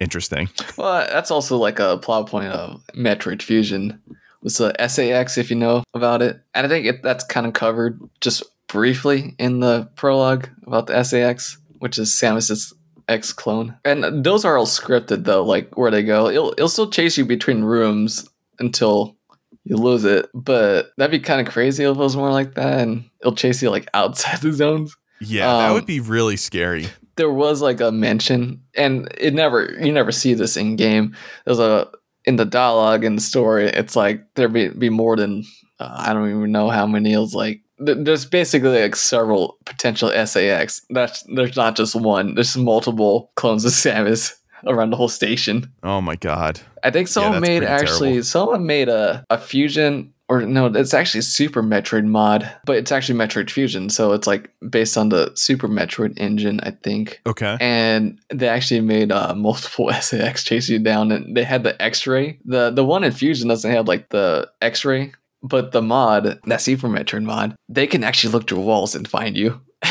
interesting. well, that's also like a plot point of Metroid Fusion. Was the SAX, if you know about it, and I think it, that's kind of covered just briefly in the prologue about the SAX, which is Samus's X clone. And those are all scripted though, like where they go. It'll it'll still chase you between rooms until you lose it, but that'd be kind of crazy if it was more like that, and it'll chase you like outside the zones. Yeah, that Um, would be really scary. There was like a mention and it never you never see this in game there's a in the dialogue in the story it's like there be, be more than uh, i don't even know how many was like there's basically like several potential sax that's there's not just one there's multiple clones of samus around the whole station Oh my god. i think someone that's made actually terrible. someone made a, a fusion or no it's actually super metroid mod but it's actually metroid fusion so it's like based on the super metroid engine i think Okay. and they actually made uh, multiple SAX chase you down, and they had the X-ray. the The one in Fusion doesn't have like the X-ray, but the mod, that Super Metroid mod, they can actually look through walls and find you.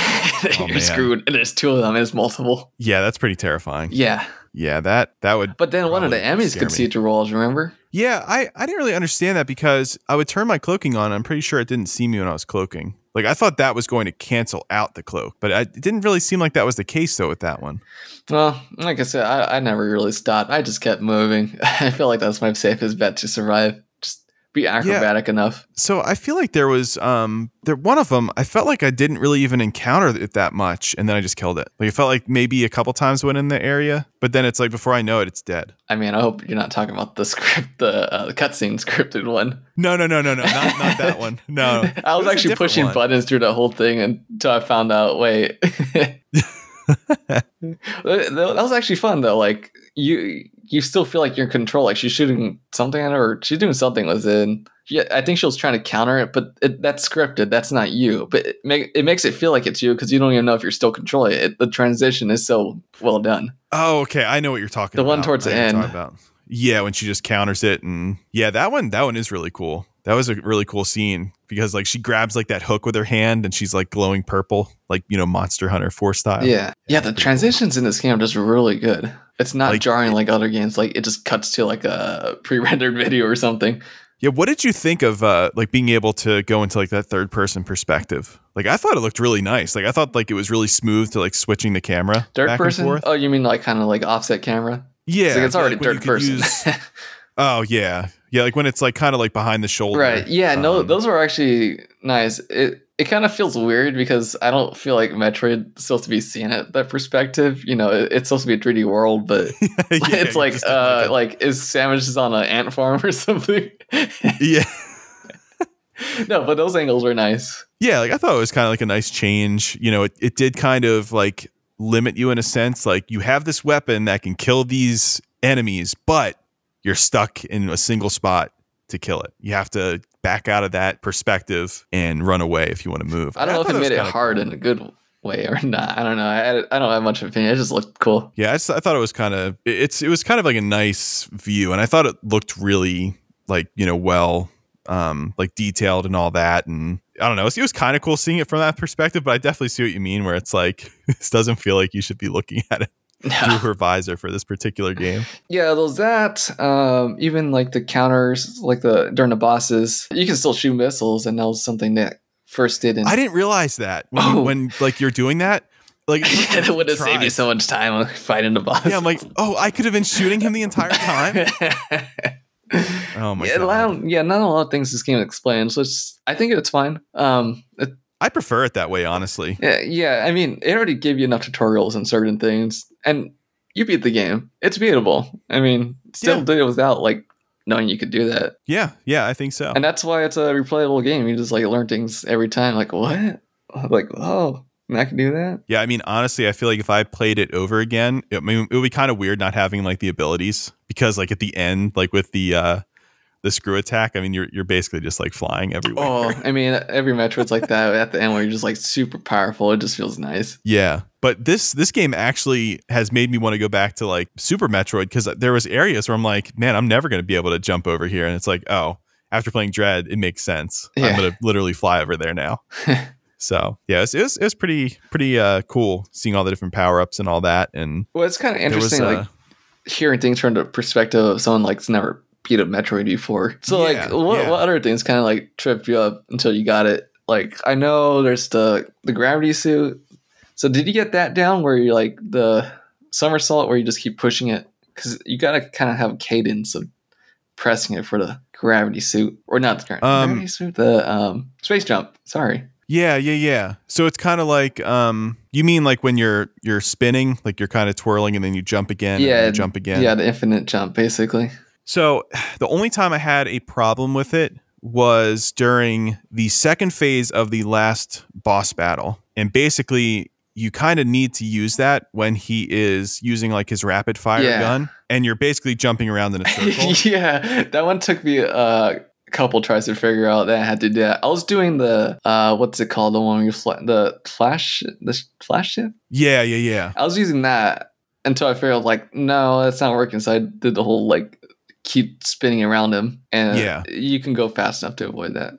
You're Oh, screwed, and there's two of them. and It's multiple. Yeah, that's pretty terrifying. Yeah, Yeah, that that would but then one of the Emmys could me. see through walls. Remember? Yeah, I, I didn't really understand that because I would turn my cloaking on. I'm pretty sure it didn't see me when I was cloaking. Like I thought that was going to cancel out the cloak, but I, it didn't really seem like that was the case though with that one. Well, like I said, I, I never really stopped. I just kept moving. I feel like that's my safest bet to survive. Be acrobatic enough. So I feel like there was um there one of them. I felt like I didn't really even encounter it that much, and then I just killed it. Like it felt like maybe a couple times went in the area, but then it's like before I know it, it's dead. I mean, I hope you're not talking about the script, the uh, cutscene scripted one. No, no, no, no, no, not not that one. No, I It was actually pushing one. buttons through the whole thing until I found out. Wait, that was actually fun though. Like you, you still feel like you're in control. Like she's shooting something at her, or she's doing something with it. And yeah, I think she was trying to counter it, but it, that's scripted. That's not you. But it, make, it makes it feel like it's you because you don't even know if you're still controlling it. The transition is so well done. Oh, okay. I know what you're talking about. The about. one towards the know what you're end. About. Yeah, when she just counters it, and yeah, that one, that one is really cool. That was a really cool scene because like she grabs like that hook with her hand and she's like glowing purple, like you know Monster Hunter Four style. Yeah, yeah. The transitions in this game are just really good. It's not Like- jarring like other games. Like it just cuts to like a pre-rendered video or something. Yeah, what did you think of uh like being able to go into like that third person perspective? Like I thought it looked really nice. Like I thought like it was really smooth to like switching the camera Third person? Oh, you mean like kind of like offset camera? Yeah, It's like it's already like third person. use- oh yeah, yeah, like when it's like kind of like behind the shoulder. right. Yeah. No, Um, those were actually nice. It it kind of feels weird because I don't feel like Metroid is supposed to be seen at that perspective. You know, it- it's supposed to be a 3D world, but Yeah, it's like uh a- like is Samus on an ant farm or something? yeah. no, but those angles were nice. Yeah, like I thought it was kind of like a nice change. You know, it, it did kind of like limit you in a sense. Like you have this weapon that can kill these enemies, but you're stuck in a single spot to kill it. You have to back out of that perspective and run away if you want to move. I don't know if thought it made it hard cool. in a good way or not. I don't know. I, I don't have much opinion. It just looked cool. Yeah, I, just, I thought it was kind of it's it was kind of like a nice view, and I thought it looked really like you know well um like detailed and all that, and I don't know, it was, it was kind of cool seeing it from that perspective. But I definitely see what you mean, where it's like this doesn't feel like you should be looking at it through her visor for this particular game. yeah, there's that. Um, even like the counters, like the during the bosses, you can still shoot missiles, and that was something that first did. In, I didn't realize that when Oh. when like you're doing that, like yeah, that would have saved you so much time on fighting the boss. Yeah, I'm like, oh, I could have been shooting him the entire time. Oh my yeah, god, lot- yeah, not a lot of things this game explains. So I think it's fine. Um, it, I prefer it that way, honestly. yeah, yeah, I mean, it already gave you enough tutorials on certain things, and you beat the game. It's beatable. I mean, still Yeah. did it without like knowing you could do that, Yeah, yeah, I think so. and that's why it's a replayable game. You just like learn things every time. Like what? Like oh, I can do that. Yeah, I mean, honestly, I feel like if I played it over again, it, I mean, it would be kind of weird not having like the abilities because, like, at the end, like with the uh the screw attack, I mean, you're you're basically just like flying everywhere. Oh, I mean, every Metroid's like that at the end where you're just like super powerful. It just feels nice. Yeah, but this this game actually has made me want to go back to like Super Metroid because there was areas where I'm like, man, I'm never going to be able to jump over here, and it's like, oh, after playing Dread, it makes sense. Yeah. I'm going to literally fly over there now. so yeah, it was, it was it was pretty pretty uh cool seeing all the different power ups and all that, and Well, it's kind of there was interesting, uh, like hearing things from the perspective of someone like's never beat a Metroid before. So, Yeah, like, what, yeah. what other things kind of like tripped you up until you got it? Like, I know there's the the gravity suit. So, did you get that down where you're like the somersault where you just keep pushing it? Because you got to kind of have a cadence of pressing it for the gravity suit, or not the gra- Um, gravity suit, the um, space jump. Sorry. Yeah, yeah, yeah. So it's kind of like um you mean like when you're you're spinning, like you're kind of twirling and then you jump again and Yeah, jump again. Yeah, the infinite jump, basically. So the only time I had a problem with it was during the second phase of the last boss battle. And basically you kind of need to use that when he is using like his rapid fire Yeah. gun and you're basically jumping around in a circle. yeah, that one took me a couple tries to figure out that I had to do that. I was doing the uh, what's it called? The one where you fly, the flash, the sh- flash shift. yeah, yeah, yeah. I was using that until I figured out like, no, that's not working. So I did the whole like keep spinning around him, and Yeah. you can go fast enough to avoid that.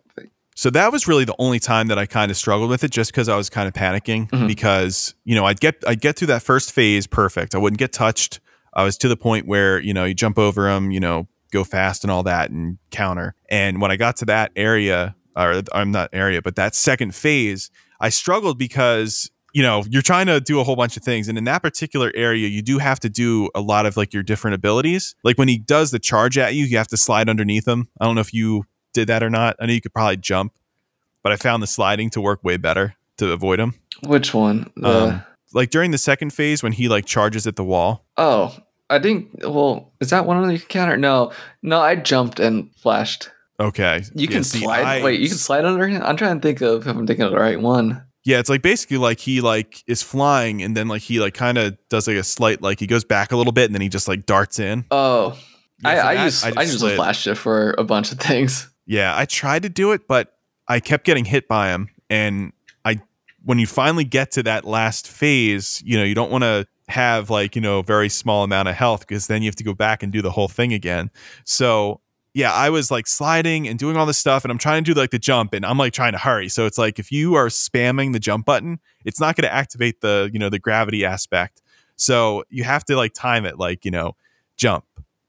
So that was really the only time that I kind of struggled with it, just because I was kind of panicking. Mhm. Because you know, I'd get I'd get through that first phase perfect. I wouldn't get touched. I was to the point where you know you jump over them, you know, go fast and all that, and counter. And when I got to that area, or I'm not area, but that second phase, I struggled because you know you're trying to do a whole bunch of things, and in that particular area, you do have to do a lot of like your different abilities. Like when he does the charge at you, you have to slide underneath him. I don't know if you did that or not. I know you could probably jump, but I found the sliding to work way better to avoid him. Which one? Um, like during the second phase when he like charges at the wall. oh, I think. Well, is that one on the counter? No, no, I jumped and flashed. Okay, You Yeah, can see, slide. I- Wait, you can slide under him. I'm trying to think of if I'm thinking of the right one. Yeah, it's like basically like he like is flying and then like he like kind of does like a slight like he goes back a little bit and then he just like darts in. Oh, I, I that, use I, just use a flash shift for a bunch of things. Yeah, I tried to do it, but I kept getting hit by him. And I, when you finally get to that last phase, you know, you don't want to have like, you know, a very small amount of health because then you have to go back and do the whole thing again. So yeah, I was like sliding and doing all this stuff, and I'm trying to do like the jump, and I'm like trying to hurry. So it's like if you are spamming the jump button, it's not going to activate the you know the gravity aspect. So you have to like time it, like you know, jump,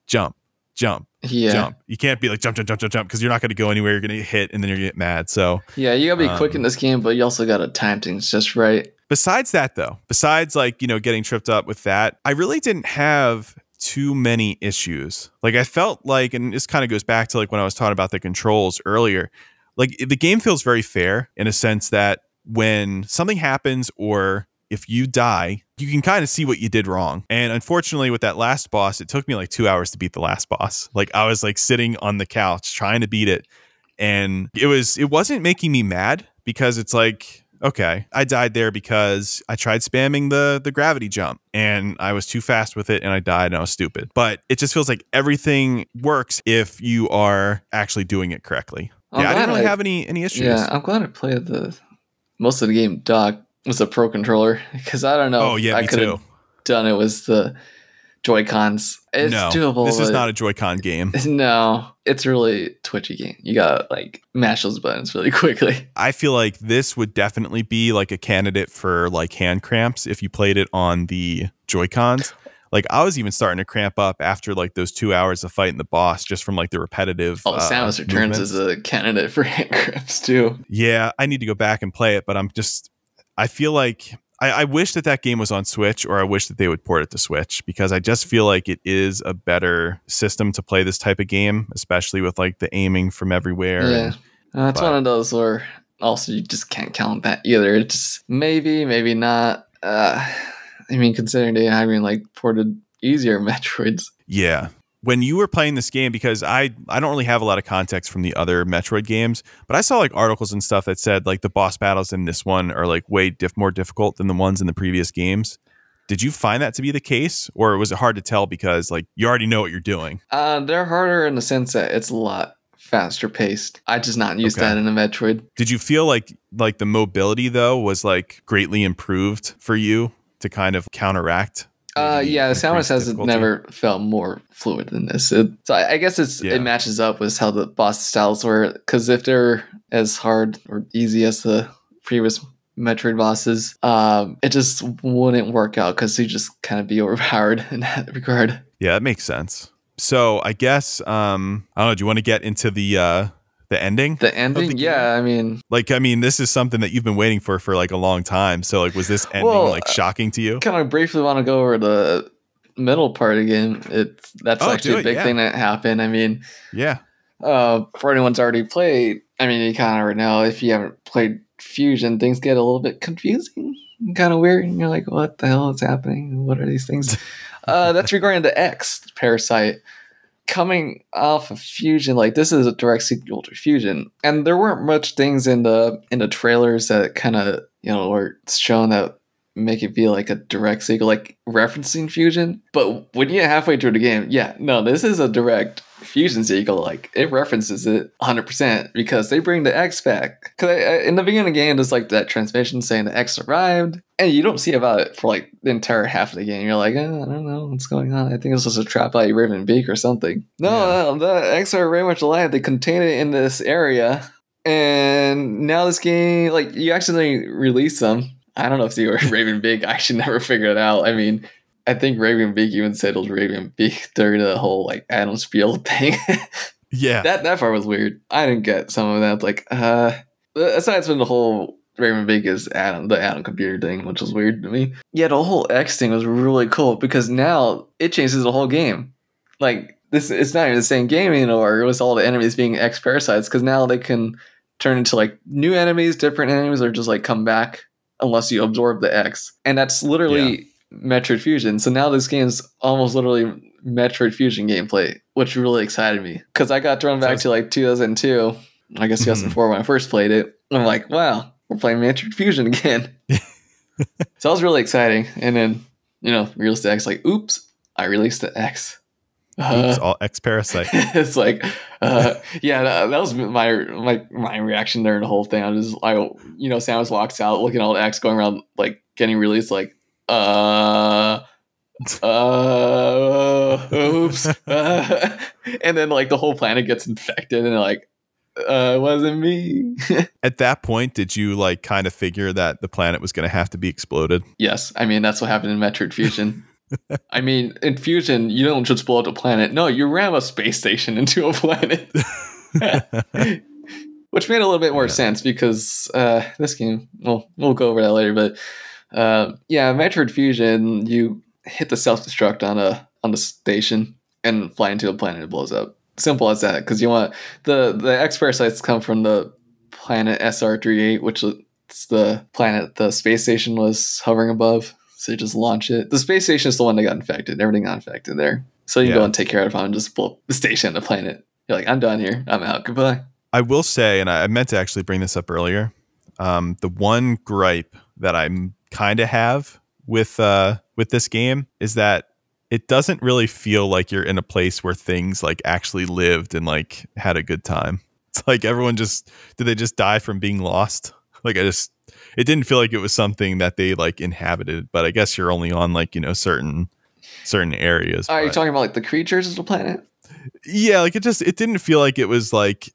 jump, jump, Yeah. jump. You can't be like jump, jump, jump, jump, jump because you're not going to go anywhere. You're going to get hit, and then you're going to get mad. So Yeah, you gotta be quick Um, in this game, but you also gotta time things just right. besides that though besides like you know getting tripped up with that i really didn't have too many issues. Like i felt like and this kind of goes back to like when i was talking about the controls earlier like the game feels very fair in a sense that when something happens or if you die you can kind of see what you did wrong. And unfortunately with that last boss it took me like two hours to beat the last boss. Like i was like sitting on the couch trying to beat it. And it was it wasn't making me mad because it's like okay. I died there because i tried spamming the the gravity jump and i was too fast with it and i died and i was stupid. But it just feels like everything works if you are actually doing it correctly. I'm yeah i didn't really I- have any any issues. Yeah, I'm glad I played the most of the game. Dock was a pro controller because I don't know. oh yeah I me could too. have done it with the Joy Cons. It's no doable. this is not a joy-con game No, it's really twitchy game. You gotta like mash those buttons really quickly. I feel like this would definitely be like a candidate for like hand cramps if you played it on the Joy Cons. Like I was even starting to cramp up after like those two hours of fighting the boss just from like the repetitive. Oh, uh, Samus Returns movements. is a candidate for hand grips too. Yeah, I need to go back and play it, but I'm just. I feel like I, I wish that that game was on Switch, or I wish that they would port it to Switch because I just feel like it is a better system to play this type of game, especially with like the aiming from everywhere. Yeah, and- uh, it's but- one of those where also you just can't count that either. It's maybe, maybe not. Uh, I mean, considering they having like ported easier Metroids. Yeah. When you were playing this game, because I I don't really have a lot of context from the other Metroid games, but I saw like articles and stuff that said like the boss battles in this one are like way diff- more difficult than the ones in the previous games. Did you find that to be the case, or was it hard to tell because like you already know what you're doing? Uh, they're harder in the sense that it's a lot faster paced. I just not used Okay. that in a Metroid. Did you feel like like the mobility though was like greatly improved for you to kind of counteract? Uh, yeah, increased Samus has difficulty? never felt more fluid than this. It, so I, I guess it's Yeah. it matches up with how the boss styles were. Because if they're as hard or easy as the previous Metroid bosses, um, it just wouldn't work out because you just kind of be overpowered in that regard. Yeah, that makes sense. So I guess um I don't know. Do you want to get into the uh the ending? The ending, game? yeah, I mean, Like, I mean, this is something that you've been waiting for for like a long time. So, like, was this ending Well, like shocking to you? kind of briefly want to go over the middle part again. It's that's Oh, actually do a big yeah. thing that happened. I mean, Yeah, uh, for anyone's already played, I mean, you kind of already know if you haven't played Fusion, things get a little bit confusing, kind of weird, and you're like, "What the hell is happening? What are these things?" uh, that's regarding the X parasite coming off of Fusion. Like this is a direct sequel to Fusion, and there weren't much things in the in the trailers that kind of you know were shown that make it feel like a direct sequel, like referencing Fusion. But when you get halfway through the game, yeah, no, this is a direct Fusion Eagle, Like it references it 100% because they bring the X back. Because uh, in the beginning of the game, there's like that transmission saying the X arrived, and you don't see about it for like the entire half of the game. You're like, oh, I don't know what's going on. I think it's just a trap by Raven Beak or something. No, no, the X are very much alive. They contain it in this area. And now this game, like you accidentally release them. I don't know if they were Raven Beak. I actually never figured it out. I mean, I think Raven Beak even said it was Raven Beak during the whole like ADAM Spiel thing. yeah, that that part was weird. I didn't get some of that. Like, uh, aside from the whole Raven Beak is ADAM, the ADAM computer thing, which was weird to me. Yeah, the whole X thing was really cool because now it changes the whole game. Like this, it's not even the same game anymore. It was all the enemies being X parasites because now they can turn into like new enemies, different enemies, or just like come back unless you absorb the X. And that's literally Metroid Fusion. So now this game's almost literally Metroid Fusion gameplay, which really excited me because I got thrown back So- to like 2002, I guess 2004 when I first played it. I'm like, wow, we're playing Metroid Fusion again. so that was really exciting. And then, you know, released the X, like, oops, I released the X. Uh, Oops, all X parasite. it's like, uh, yeah, that, that was my my my reaction during the whole thing. I was, I, you know, Samus walks out, looking at all the X going around, like getting released, like, uh, uh, oops. Uh, and then like the whole planet gets infected, and like, uh, it wasn't me. At that point, did you like kind of figure that the planet was going to have to be exploded? yes, I mean that's what happened in Metroid Fusion. I mean, in Fusion, you don't just blow up a planet. No, you ram a space station into a planet. Which made a little bit more Yeah. sense because uh, this game, well, we'll go over that later, but uh, yeah, Metroid Fusion, you hit the self destruct on a on the station and fly into a planet, it blows up. Simple as that. Because you want the the X parasites come from the planet SR388, which is the planet the space station was hovering above. So you just launch it. The space station is the one that got infected. Everything got infected there. So you Yeah. go and take care of it and just blow the station, the planet. You're like, I'm done here. I'm out. Goodbye. I will say, and I meant to actually bring this up earlier. Um, the one gripe that I kind of have with uh, with this game is that it doesn't really feel like you're in a place where things like actually lived and like had a good time. It's like everyone just did they just die from being lost? Like I just it didn't feel like it was something that they like inhabited. But I guess you're only on like you know certain certain areas. Are you talking about like the creatures of the planet? yeah like it just it didn't feel like it was like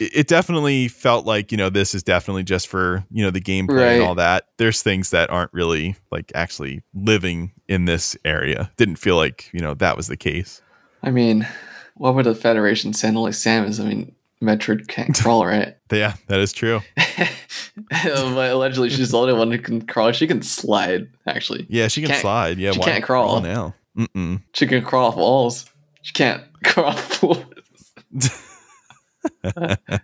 it it definitely felt like you know this is definitely just for you know the gameplay Right. and all that there's things that aren't really like actually living in this area didn't feel like you know that was the case I mean, what would the Federation send only Samus? I mean, Metroid can't crawl, right? yeah that is true oh, but allegedly, she's the only one who can crawl. She can slide, actually. yeah she can Can't- slide yeah she why can't crawl. now Mm-mm. She can crawl off walls. She can't crawl off floors.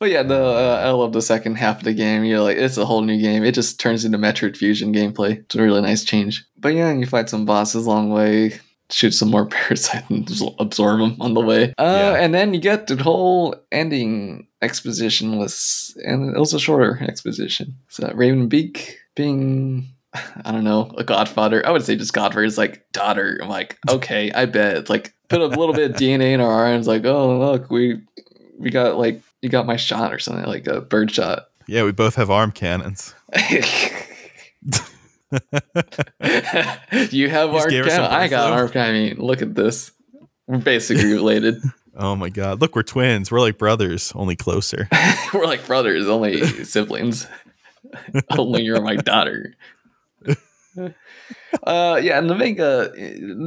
But yeah, the uh, I love the second half of the game. You're like, it's a whole new game. It just turns into Metroid Fusion gameplay. It's a really nice change. But yeah, you fight some bosses along the way, shoot some more parasites and absorb them on the way. Uh, Yeah. And then you get the whole ending exposition was, and it was a shorter exposition. So Ravenbeak being. I don't know, a godfather. I would say just godfather is like daughter. I'm like, okay, I bet. It's like put a little bit of DNA in our arms, like, oh look, we we got like you got my shot or something, like a bird shot. yeah we both have arm cannons you have arm cannon. I got arm cannon. I mean, look at this. We're basically related. oh my god look we're twins we're like brothers only closer We're like brothers, only siblings. only you're my daughter. Uh, yeah, and the manga,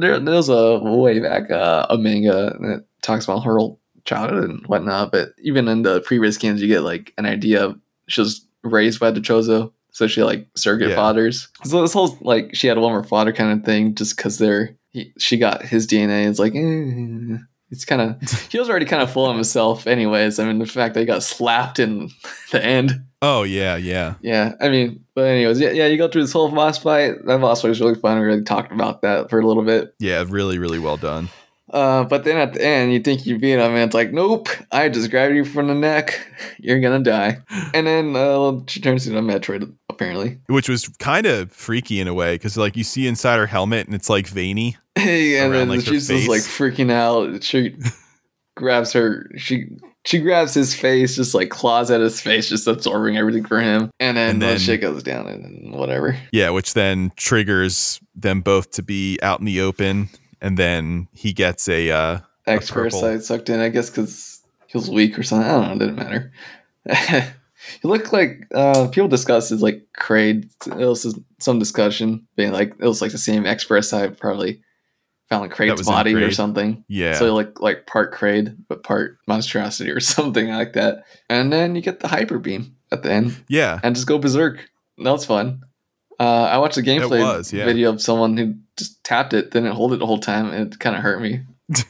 there, there's a way back uh, a manga that talks about her childhood and whatnot. But even in the previous games, you get like an idea of she was raised by the Chozo, so she like surrogate Yeah. fathers. So this whole like she had one more father kind of thing, just because they're he, she got his DNA. It's like eh, it's kind of he was already kind of full of himself, anyways. I mean, the fact that he got slapped in the end. Oh yeah yeah Yeah, I mean, but anyways, yeah, yeah, you go through this whole boss fight. That boss fight was really fun. We really talked about that for a little bit. yeah really really well done Uh, but then at the end, you think you beat him, and it's like, nope, I just grabbed you from the neck. You're gonna die. And then uh, she turns into a Metroid, apparently. which was kind of freaky in a way because like you see inside her helmet and it's like veiny yeah, and then like, she's just like freaking out. She grabs her. She she grabs his face, just like claws at his face, just absorbing everything for him. And then, And then- shit goes down, and whatever. Yeah, which then triggers them both to be out in the open, and then he gets a uh, X parasite sucked in, I guess, because he was weak or something. I don't know. It didn't matter. he looked like uh, people discuss his like Kraid. It was some discussion being like it was like the same X parasite probably found like was body or something. yeah. So like like part Kraid but part monstrosity or something like that. And then you get the hyper beam at the end yeah, and just go berserk. That was fun. Uh, I watched a gameplay was, yeah. video of someone who just tapped it, didn't hold it the whole time, and it kind of hurt me.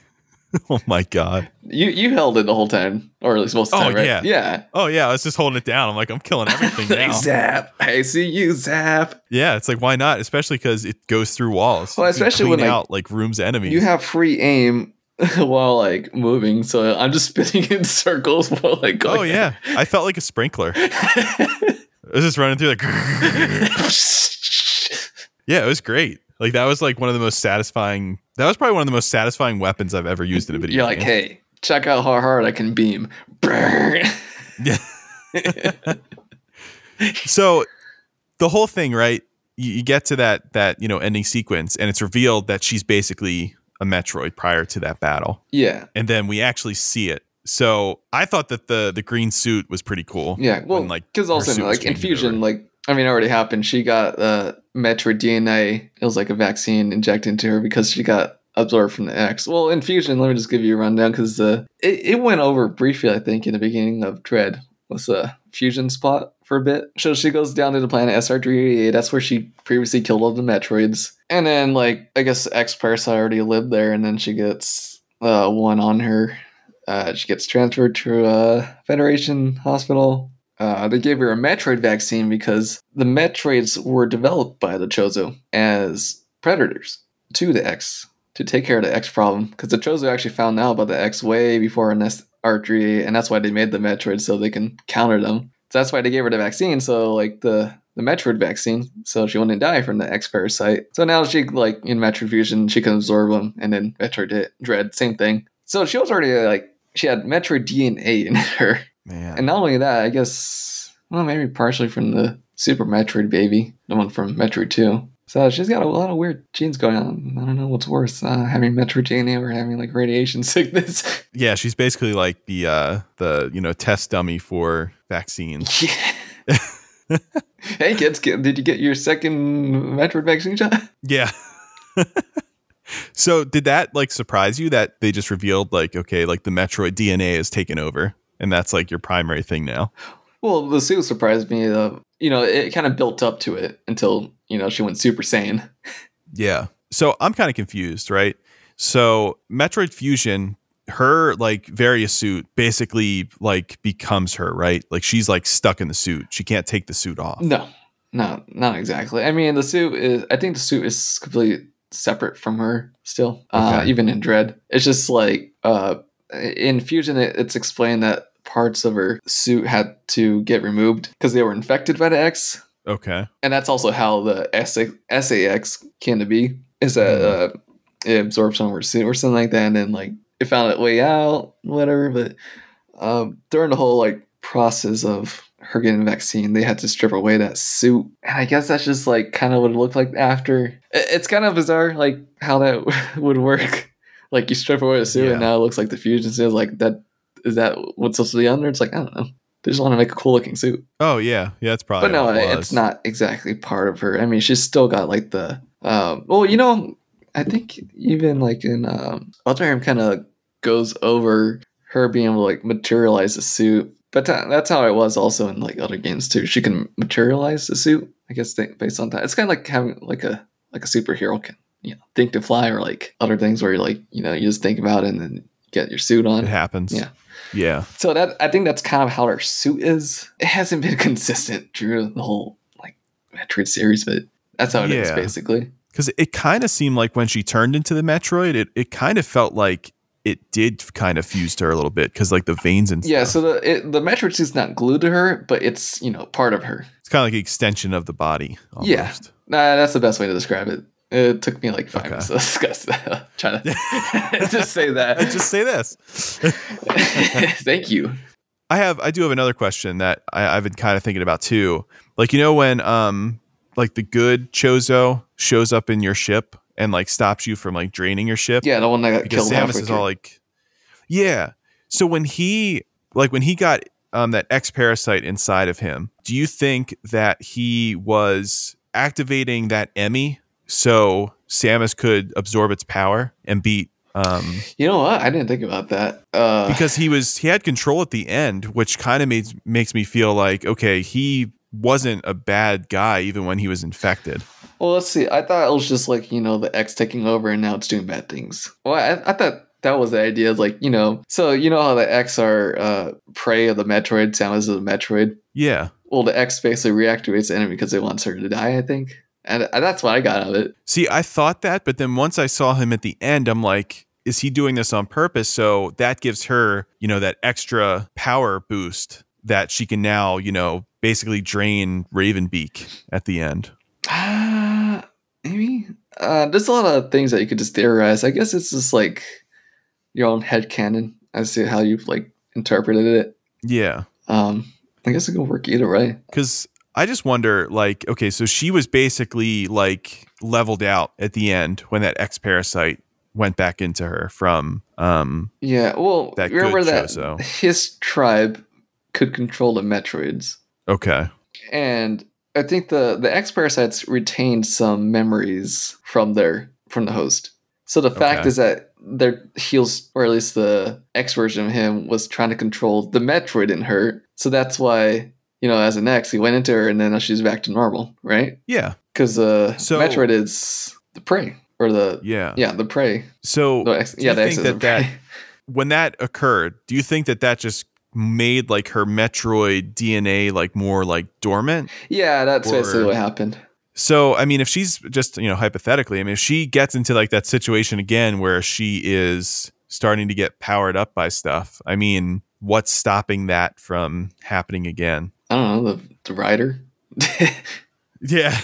oh my god. You you held it the whole time, or at least most of the Oh, time, right? yeah. Yeah. Oh yeah, I was just holding it down. I'm like, I'm killing everything now. zap. I see you, zap. yeah, it's like why not? Especially because it goes through walls. Well, especially when, clean like, out like rooms enemies. You have free aim while like moving, so I'm just spinning in circles while like going. oh yeah, I felt like a sprinkler. I was just running through like. yeah, it was great. Like that was like one of the most satisfying. That was probably one of the most satisfying weapons I've ever used in a video. You're like, hey, check out how hard I can beam. Burn. Yeah. so the whole thing, right? you, you get to that that you know ending sequence, and it's revealed that she's basically a Metroid prior to that battle, Yeah. and then we actually see it. So I thought that the the green suit was pretty cool. Yeah, well, when, like, because also like in Fusion, like I mean, it already happened. She got uh, Metroid DNA. It was like a vaccine injected into her because she got absorbed from the X. Well, in Fusion. Let me just give you a rundown because uh, it it went over briefly. I think in the beginning of Dread was a fusion spot for a bit. So she goes down to the planet SR388. That's where she previously killed all the Metroids. And then like I guess X Parasite already lived there, and then she gets uh, one on her. Uh, she gets transferred to a Federation hospital. Uh, they gave her a Metroid vaccine because the Metroids were developed by the Chozo as predators to the X to take care of the X problem. Because the Chozo actually found out about the X way before Nest R3, and that's why they made the Metroid so they can counter them. So that's why they gave her the vaccine. So like the the Metroid vaccine, so she wouldn't die from the X parasite. So now she like in Metroid fusion, she can absorb them, and then Metroid Dread, same thing. So she was already like she had Metroid DNA in her. Man. And not only that, I guess, well, maybe partially from the Super Metroid baby, the one from Metroid 2. So she's got a lot of weird genes going on. I don't know what's worse, uh, having Metroid DNA or having like radiation sickness. yeah, she's basically like the uh the you know test dummy for vaccines. yeah. hey kids, did you get your second Metroid vaccine shot? Yeah. so did that like surprise you that they just revealed like okay like the Metroid DNA is taken over and that's like your primary thing now? Well, the suit surprised me. Uh, you know, it kind of built up to it until you know she went Super Saiyan. Yeah. So I'm kind of confused, right? So Metroid Fusion, her like Varia suit basically like becomes her, right? Like she's like stuck in the suit. She can't take the suit off. No, no, not exactly. I mean, the suit is. I think the suit is completely separate from her still. Uh, even in Dread, it's just like uh, in Fusion, it, it's explained that parts of her suit had to get removed because they were infected by the X, Okay. and that's also how the SA, SAX came to be. Is that uh, it absorbed some of her suit or something like that, and then like it found its way out, whatever. But um, during the whole like process of her getting vaccine, they had to strip away that suit, and I guess that's just like kind of what it looked like after. It- It's kind of bizarre, like how that would work. Like you strip away the suit, Yeah. and now it looks like the fusion suit. is Like that is that what's supposed to be under? It's like I don't know. They just want to make a cool looking suit. Oh yeah. Yeah, it's probably But no, it it's not exactly part of her. I mean, she's still got like the um well, you know, I think even like in um Other M kind of goes over her being able to like materialize the suit. But tha- that's how it was also in like other games too. She can materialize the suit. I guess they, based on that, it's kind of like having like a like a superhero can you know think to fly or like other things where you're like you know you just think about it and then get your suit on. It happens. Yeah. Yeah. So that I think that's kind of how her suit is. It hasn't been consistent through the whole like Metroid series, but that's how it is Yeah. basically. Because it kind of seemed like when she turned into the Metroid, it, it kind of felt like it did kind of fuse to her a little bit because like the veins and Yeah. stuff. So the it, the Metroid suit's not glued to her, but it's you know part of her. it's kind of like an extension of the body. Almost. Yeah. Nah, that's the best way to describe it. It took me like five Okay. minutes to discuss that. Try to just say that. Just say this. Thank you. I have I do have another question that I, I've been kind of thinking about too. Like you know when um like the good Chozo shows up in your ship and like stops you from like draining your ship. Yeah, the one that got because killed Samus is all like, yeah. So when he like when he got um that X parasite inside of him, do you think that he was activating that Emmy so Samus could absorb its power and beat um you know what? I didn't think about that. Uh, because he was he had control at the end, which kind of makes makes me feel like okay, he wasn't a bad guy even when he was infected. Well, let's see. I thought it was just like you know the X taking over and now it's doing bad things. Well, I, I thought that was the idea. Like you know, so you know how the X are uh, prey of the Metroid. Samus is a Metroid. Yeah. Well, the X basically reactivates the enemy because it wants her to die. I think, and uh, that's what I got out of it. See, I thought that, but then once I saw him at the end, I'm like, is he doing this on purpose? So that gives her, you know, that extra power boost that she can now, you know, basically drain Ravenbeak at the end. Ah, maybe. Uh, there's a lot of things that you could just theorize. I guess it's just like your own head canon as to how you've like interpreted it. Yeah. Um, I guess it could work either way. Because I just wonder, like, okay, so she was basically like leveled out at the end when that ex parasite went back into her from um Yeah, well, That remember that Chozo. his tribe could control the Metroids, okay. and I think the the X parasites retained some memories from their from the host. So the fact Okay. is that their heals, or at least the X version of him, was trying to control the Metroid in her. So that's why you know, as an X, he went into her, and then she's back to normal, right? Yeah. Because uh, So- Metroid is the prey, or the Yeah. yeah, the prey. So The X, do yeah, the think that that when that occurred, do you think that that just made like her Metroid DNA like more like dormant? Yeah, that's basically what happened. So, I mean, if she's just, you know, hypothetically, I mean, if she gets into like that situation again where she is starting to get powered up by stuff, I mean, what's stopping that from happening again? I don't know the the rider. Yeah.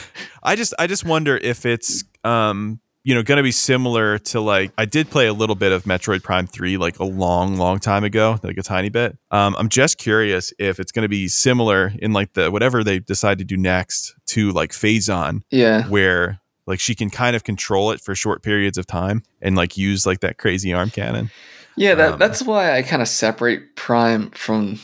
I just I just wonder if it's um you know going to be similar to like I did play a little bit of Metroid Prime 3 like a long long time ago, like a tiny bit. Um I'm just curious if it's going to be similar in like the whatever they decide to do next to like Phazon yeah, where like she can kind of control it for short periods of time and like use like that crazy arm cannon. yeah. That Um, that's why I kind of separate Prime from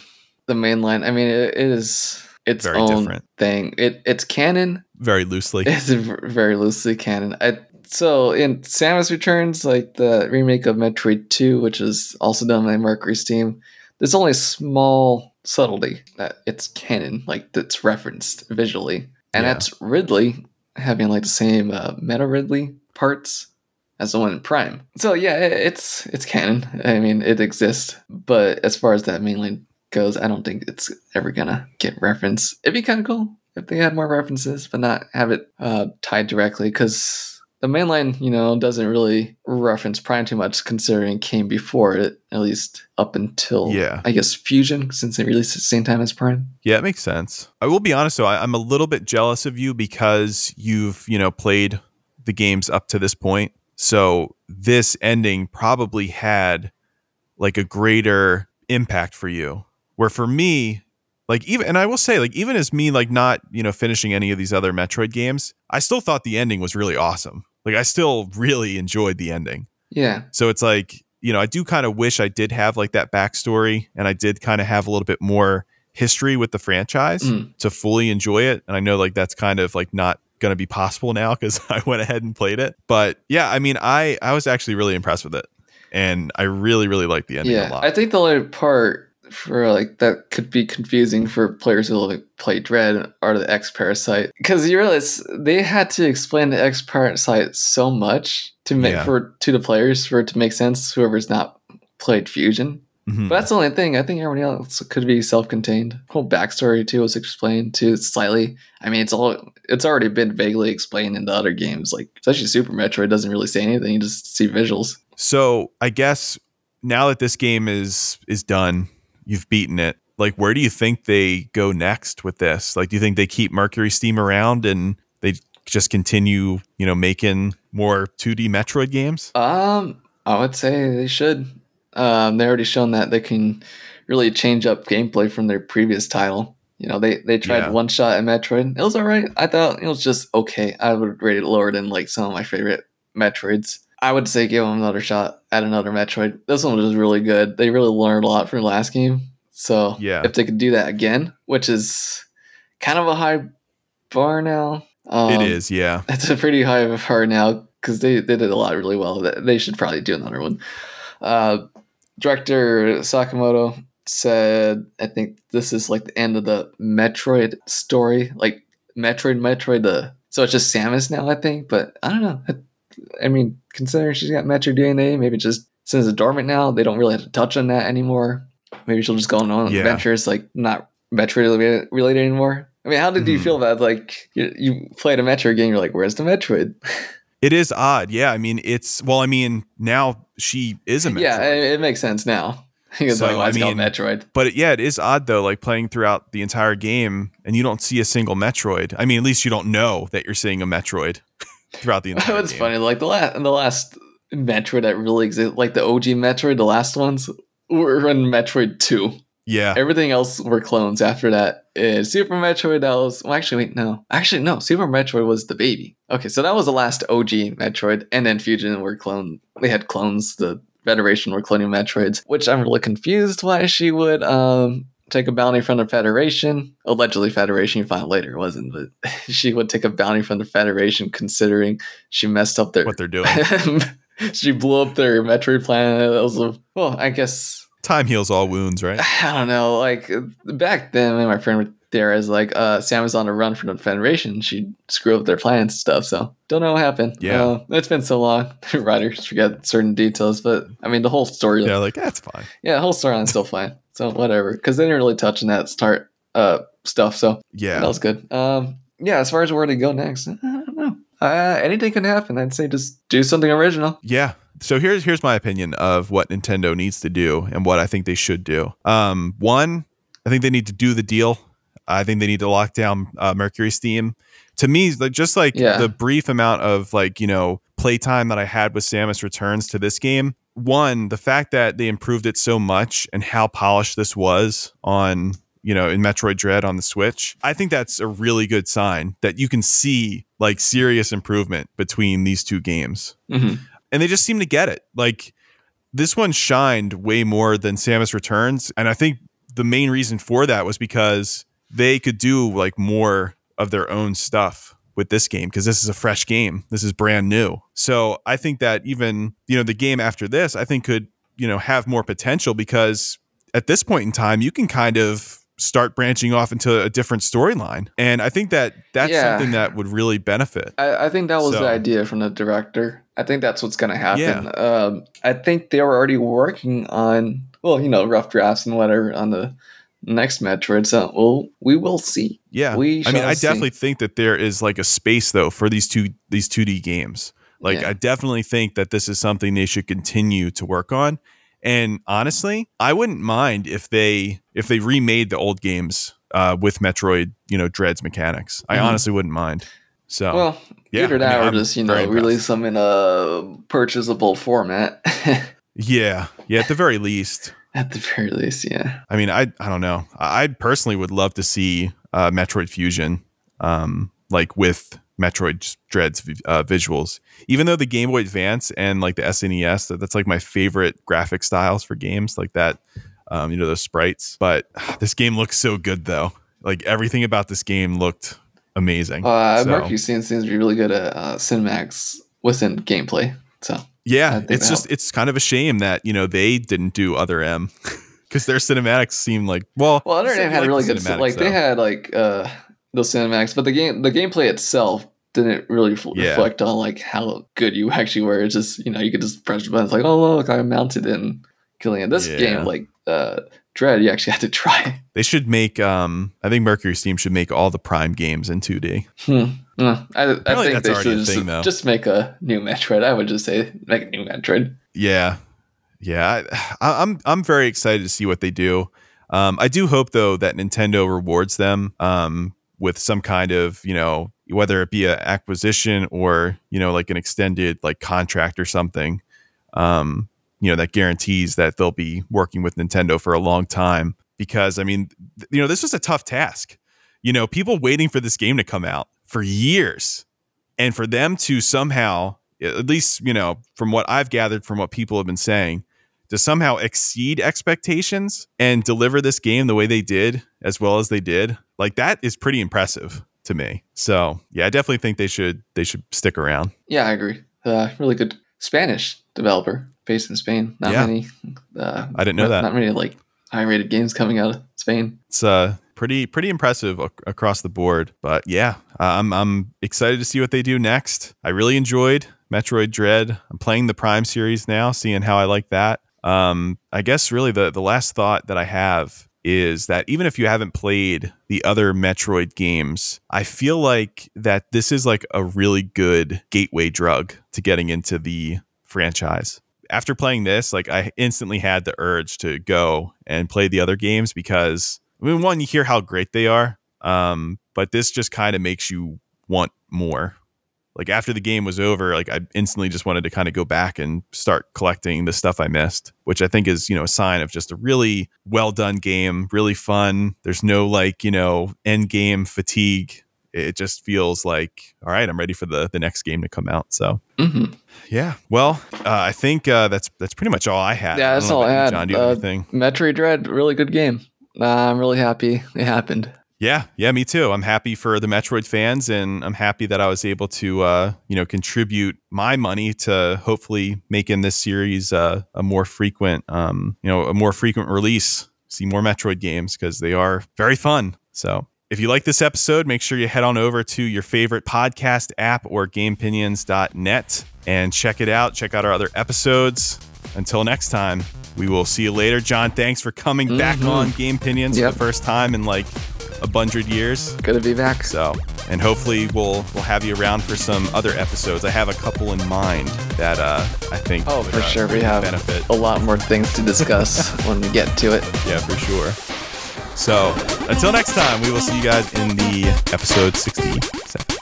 the main line. I mean, it, it is its Very own different. thing. It it's canon. Very loosely. It's very loosely canon. I, so in Samus Returns, like the remake of Metroid Two, which is also done by MercurySteam, there's only a small subtlety that it's canon, like that's referenced visually, and Yeah. that's Ridley having like the same uh, Meta Ridley parts as the one in Prime. So yeah, it, it's it's canon. I mean, it exists, but as far as that mainline goes, I don't think it's ever gonna get referenced. It'd be kind of cool if they had more references, but not have it uh, tied directly because the mainline, you know, doesn't really reference Prime too much, considering it came before it, at least up until Yeah. I guess Fusion, since they released at the same time as Prime. Yeah, it makes sense. I will be honest though, I, I'm a little bit jealous of you because you've, you know, played the games up to this point. So this ending probably had like a greater impact for you. Where for me, like even and I will say, like, even as me like not, you know, finishing any of these other Metroid games, I still thought the ending was really awesome. Like I still really enjoyed the ending. Yeah, So it's like, you know, I do kind of wish I did have like that backstory and I did kind of have a little bit more history with the franchise Mm. to fully enjoy it. And I know like that's kind of like not going to be possible now because I went ahead and played it. But yeah, I mean, I I was actually really impressed with it, and I really really liked the ending a yeah. lot. I think the only part for like that could be confusing for players who like play Dread are the X Parasite because you realize they had to explain the X Parasite so much to make Yeah. for to the players for it to make sense. Whoever's not played Fusion. Mhm. But that's the only thing. I think everybody else could be self-contained. Whole backstory too was explained too slightly. I mean, it's all it's already been vaguely explained in the other games. Like especially Super Metroid doesn't really say anything. You just see visuals. So I guess now that this game is is done, you've beaten it. Like, where do you think they go next with this? Like, do you think they keep MercurySteam around and they just continue, you know, making more 2D Metroid games? Um, I would say they should. Um, they already shown that they can really change up gameplay from their previous title. You know, they they tried Yeah. one shot at Metroid. It was alright. I thought it was just okay. I would rate it lower than like some of my favorite Metroids. I would say give them another shot at another Metroid. This one was really good. They really learned a lot from the last game. So Yeah. if they could do that again, which is kind of a high bar now. Um, it is, yeah. it's a pretty high bar now because they, they did a lot really well. They- They should probably do another one. Uh, director Sakamoto said, I think this is like the end of the Metroid story. Like Metroid, Metroid, the so it's just Samus now, I think. But I don't know. I, mean, considering she's got Metroid DNA, maybe just since it's dormant now, they don't really have to touch on that anymore. Maybe she'll just go on Yeah. adventures, like not Metroid related- anymore. I mean, how did you Mhm. feel about like you, you played a Metroid game? You're like, where's the Metroid? It is odd. Yeah. I mean, it's, well, I mean, now she is a Metroid. Yeah, it, it makes sense now. Because So, like, why I mean- Metroid. But it, yeah, it is odd though, like playing throughout the entire game and you don't see a single Metroid. I mean, at least you don't know that you're seeing a Metroid throughout the entire It's funny. Like the last, the last Metroid that really exists, like the OG Metroid, the last ones were in Metroid Two. Yeah. Everything else were clones after that. Uh, Super Metroid, that was. Well, actually, wait, no. Actually, no. Super Metroid was the baby. Okay, so that was the last OG Metroid. And then Fusion were clone. They had clones. The Federation were cloning Metroids, which I'm really confused why she would um, take a bounty from the Federation. Allegedly, Federation, you find later it wasn't, but she would take a bounty from the Federation considering she messed up their. What they're doing. she blew up their Metroid planet. That was a, well, I guess Time heals all wounds, right? I don't know. Like back then, my friend there is like uh, Sam was on a run from the Federation. She screwed up their plans and stuff. So don't know what happened. Yeah. Uh, it's been so long. Writers forget certain details, but I mean the whole story. Yeah, like that's fine. Yeah, the whole storyline's still fine. So whatever, because they didn't really touch on that start uh stuff. So Yeah. that was good. Um, yeah. As far as where to go next, I don't know. Uh, anything can happen. I'd say just do something original. Yeah. So here's here's my opinion of what Nintendo needs to do and what I think they should do. Um, one, I think they need to do the deal. I think they need to lock down uh, MercurySteam. To me, like just like Yeah. the brief amount of like you know playtime that I had with Samus Returns to this game. One, the fact that they improved it so much and how polished this was on you know in Metroid Dread on the Switch. I think that's a really good sign that you can see like serious improvement between these two games hmm and they just seem to get it. Like this one shined way more than Samus Returns, and I think the main reason for that was because they could do like more of their own stuff with this game because this is a fresh game. This is brand new. So I think that even, you know, the game after this, I think could, you know, have more potential because at this point in time, you can kind of start branching off into a different storyline. And I think that that's Yeah. something that would really benefit. I, I think that was So- the idea from the director. I think that's what's going to happen. Um, I think they were already working on, well, you know, rough drafts and whatever on the next Metroid. So, well, we will see. Yeah. We I mean, I see. definitely think that there is like a space though for these two these 2D games. Like Yeah. I definitely think that this is something they should continue to work on. And honestly, I wouldn't mind if they if they remade the old games uh, with Metroid, you know, Dread's mechanics. I Mhm. honestly wouldn't mind. So Well, yeah, either I that mean, or I'm just, you know, release them in a purchasable format. yeah, yeah, at the very least. At the very least, yeah. I mean, I I don't know. I personally would love to see uh, Metroid Fusion, um, like with Metroid Dread's uh, visuals. Even though the Game Boy Advance and like the SNES, that, that's like my favorite graphic styles for games, like that. Um, you know those sprites. But this game looks so good, though. Like everything about this game looked amazing. Uh, So, Mercury seems, seems to be really good at uh, Cinemax within gameplay. So, yeah, it's that just it's kind of a shame that you know they didn't do Other M. Because their cinematics seem like well, well, Other M had like really good, cinematics, like they had like uh those cinematics, but the game, the gameplay itself didn't really f- Yeah. reflect on like how good you actually were. It's just you know you could just press the button, it's like oh look, I mounted it and killing it. This Yeah. game, like uh Dread, you actually had to try. They should make. Um, I think MercurySteam should make all the Prime games in 2D. Hmm. I, I think they should just, thing, just make a new Metroid. I would just say make a new Metroid. Yeah, yeah. I, I'm I'm very excited to see what they do. Um, I do hope though that Nintendo rewards them um, with some kind of you know whether it be an acquisition or you know like an extended like contract or something. Um, you know that guarantees that they'll be working with Nintendo for a long time because I mean th- you know this was a tough task. You know people waiting for this game to come out for years and for them to somehow at least you know from what i've gathered from what people have been saying to somehow exceed expectations and deliver this game the way they did as well as they did like that is pretty impressive to me so yeah i definitely think they should they should stick around Yeah, I agree. Uh, really good Spanish developer based in Spain. Not Yeah. many. Uh, I didn't know not, that. Not many like high-rated games coming out of Spain. it's uh pretty pretty impressive ac- across the board but yeah i'm i'm excited to see what they do next. I really enjoyed metroid dread. I'm playing the prime series now seeing how i like that. Um i guess really the the last thought that i have is that even if you haven't played the other metroid games i feel like that this is like a really good gateway drug to getting into the franchise. After playing this, like I instantly had the urge to go and play the other games because I mean, one, you hear how great they are, um, but this just kind of makes you want more. like after the game was over, like I instantly just wanted to kind of go back and start collecting the stuff I missed, which I think is, you know, a sign of just a really well done game, really fun. There's no like, you know, end game fatigue. It just feels like, all right, I'm ready for the the next game to come out. So hmm yeah, well, uh, I think uh, that's that's pretty much all I had. Yeah, that's don't all I had. Jon, do you have Uh, anything? Metroid Dread, really good game. Uh, I'm really happy it happened. Yeah, yeah, me too. I'm happy for the Metroid fans, and I'm happy that I was able to, uh, you know, contribute my money to hopefully making this series uh, a more frequent, um, you know, a more frequent release. See more Metroid games because they are very fun. So. If you like this episode, make sure you head on over to your favorite podcast app or gamepinions.net and check it out. Check out our other episodes. Until next time, we will see you later. Jon, thanks for coming back Mhm. on Gamepinions Yep. for the first time in like a hundred years. Good to be back. So, and hopefully we'll we'll have you around for some other episodes. I have a couple in mind that uh, I think. Oh, for uh, sure. We have benefit. a lot more things to discuss when we get to it. Yeah, for sure. So, until next time, we will see you guys in the episode 67.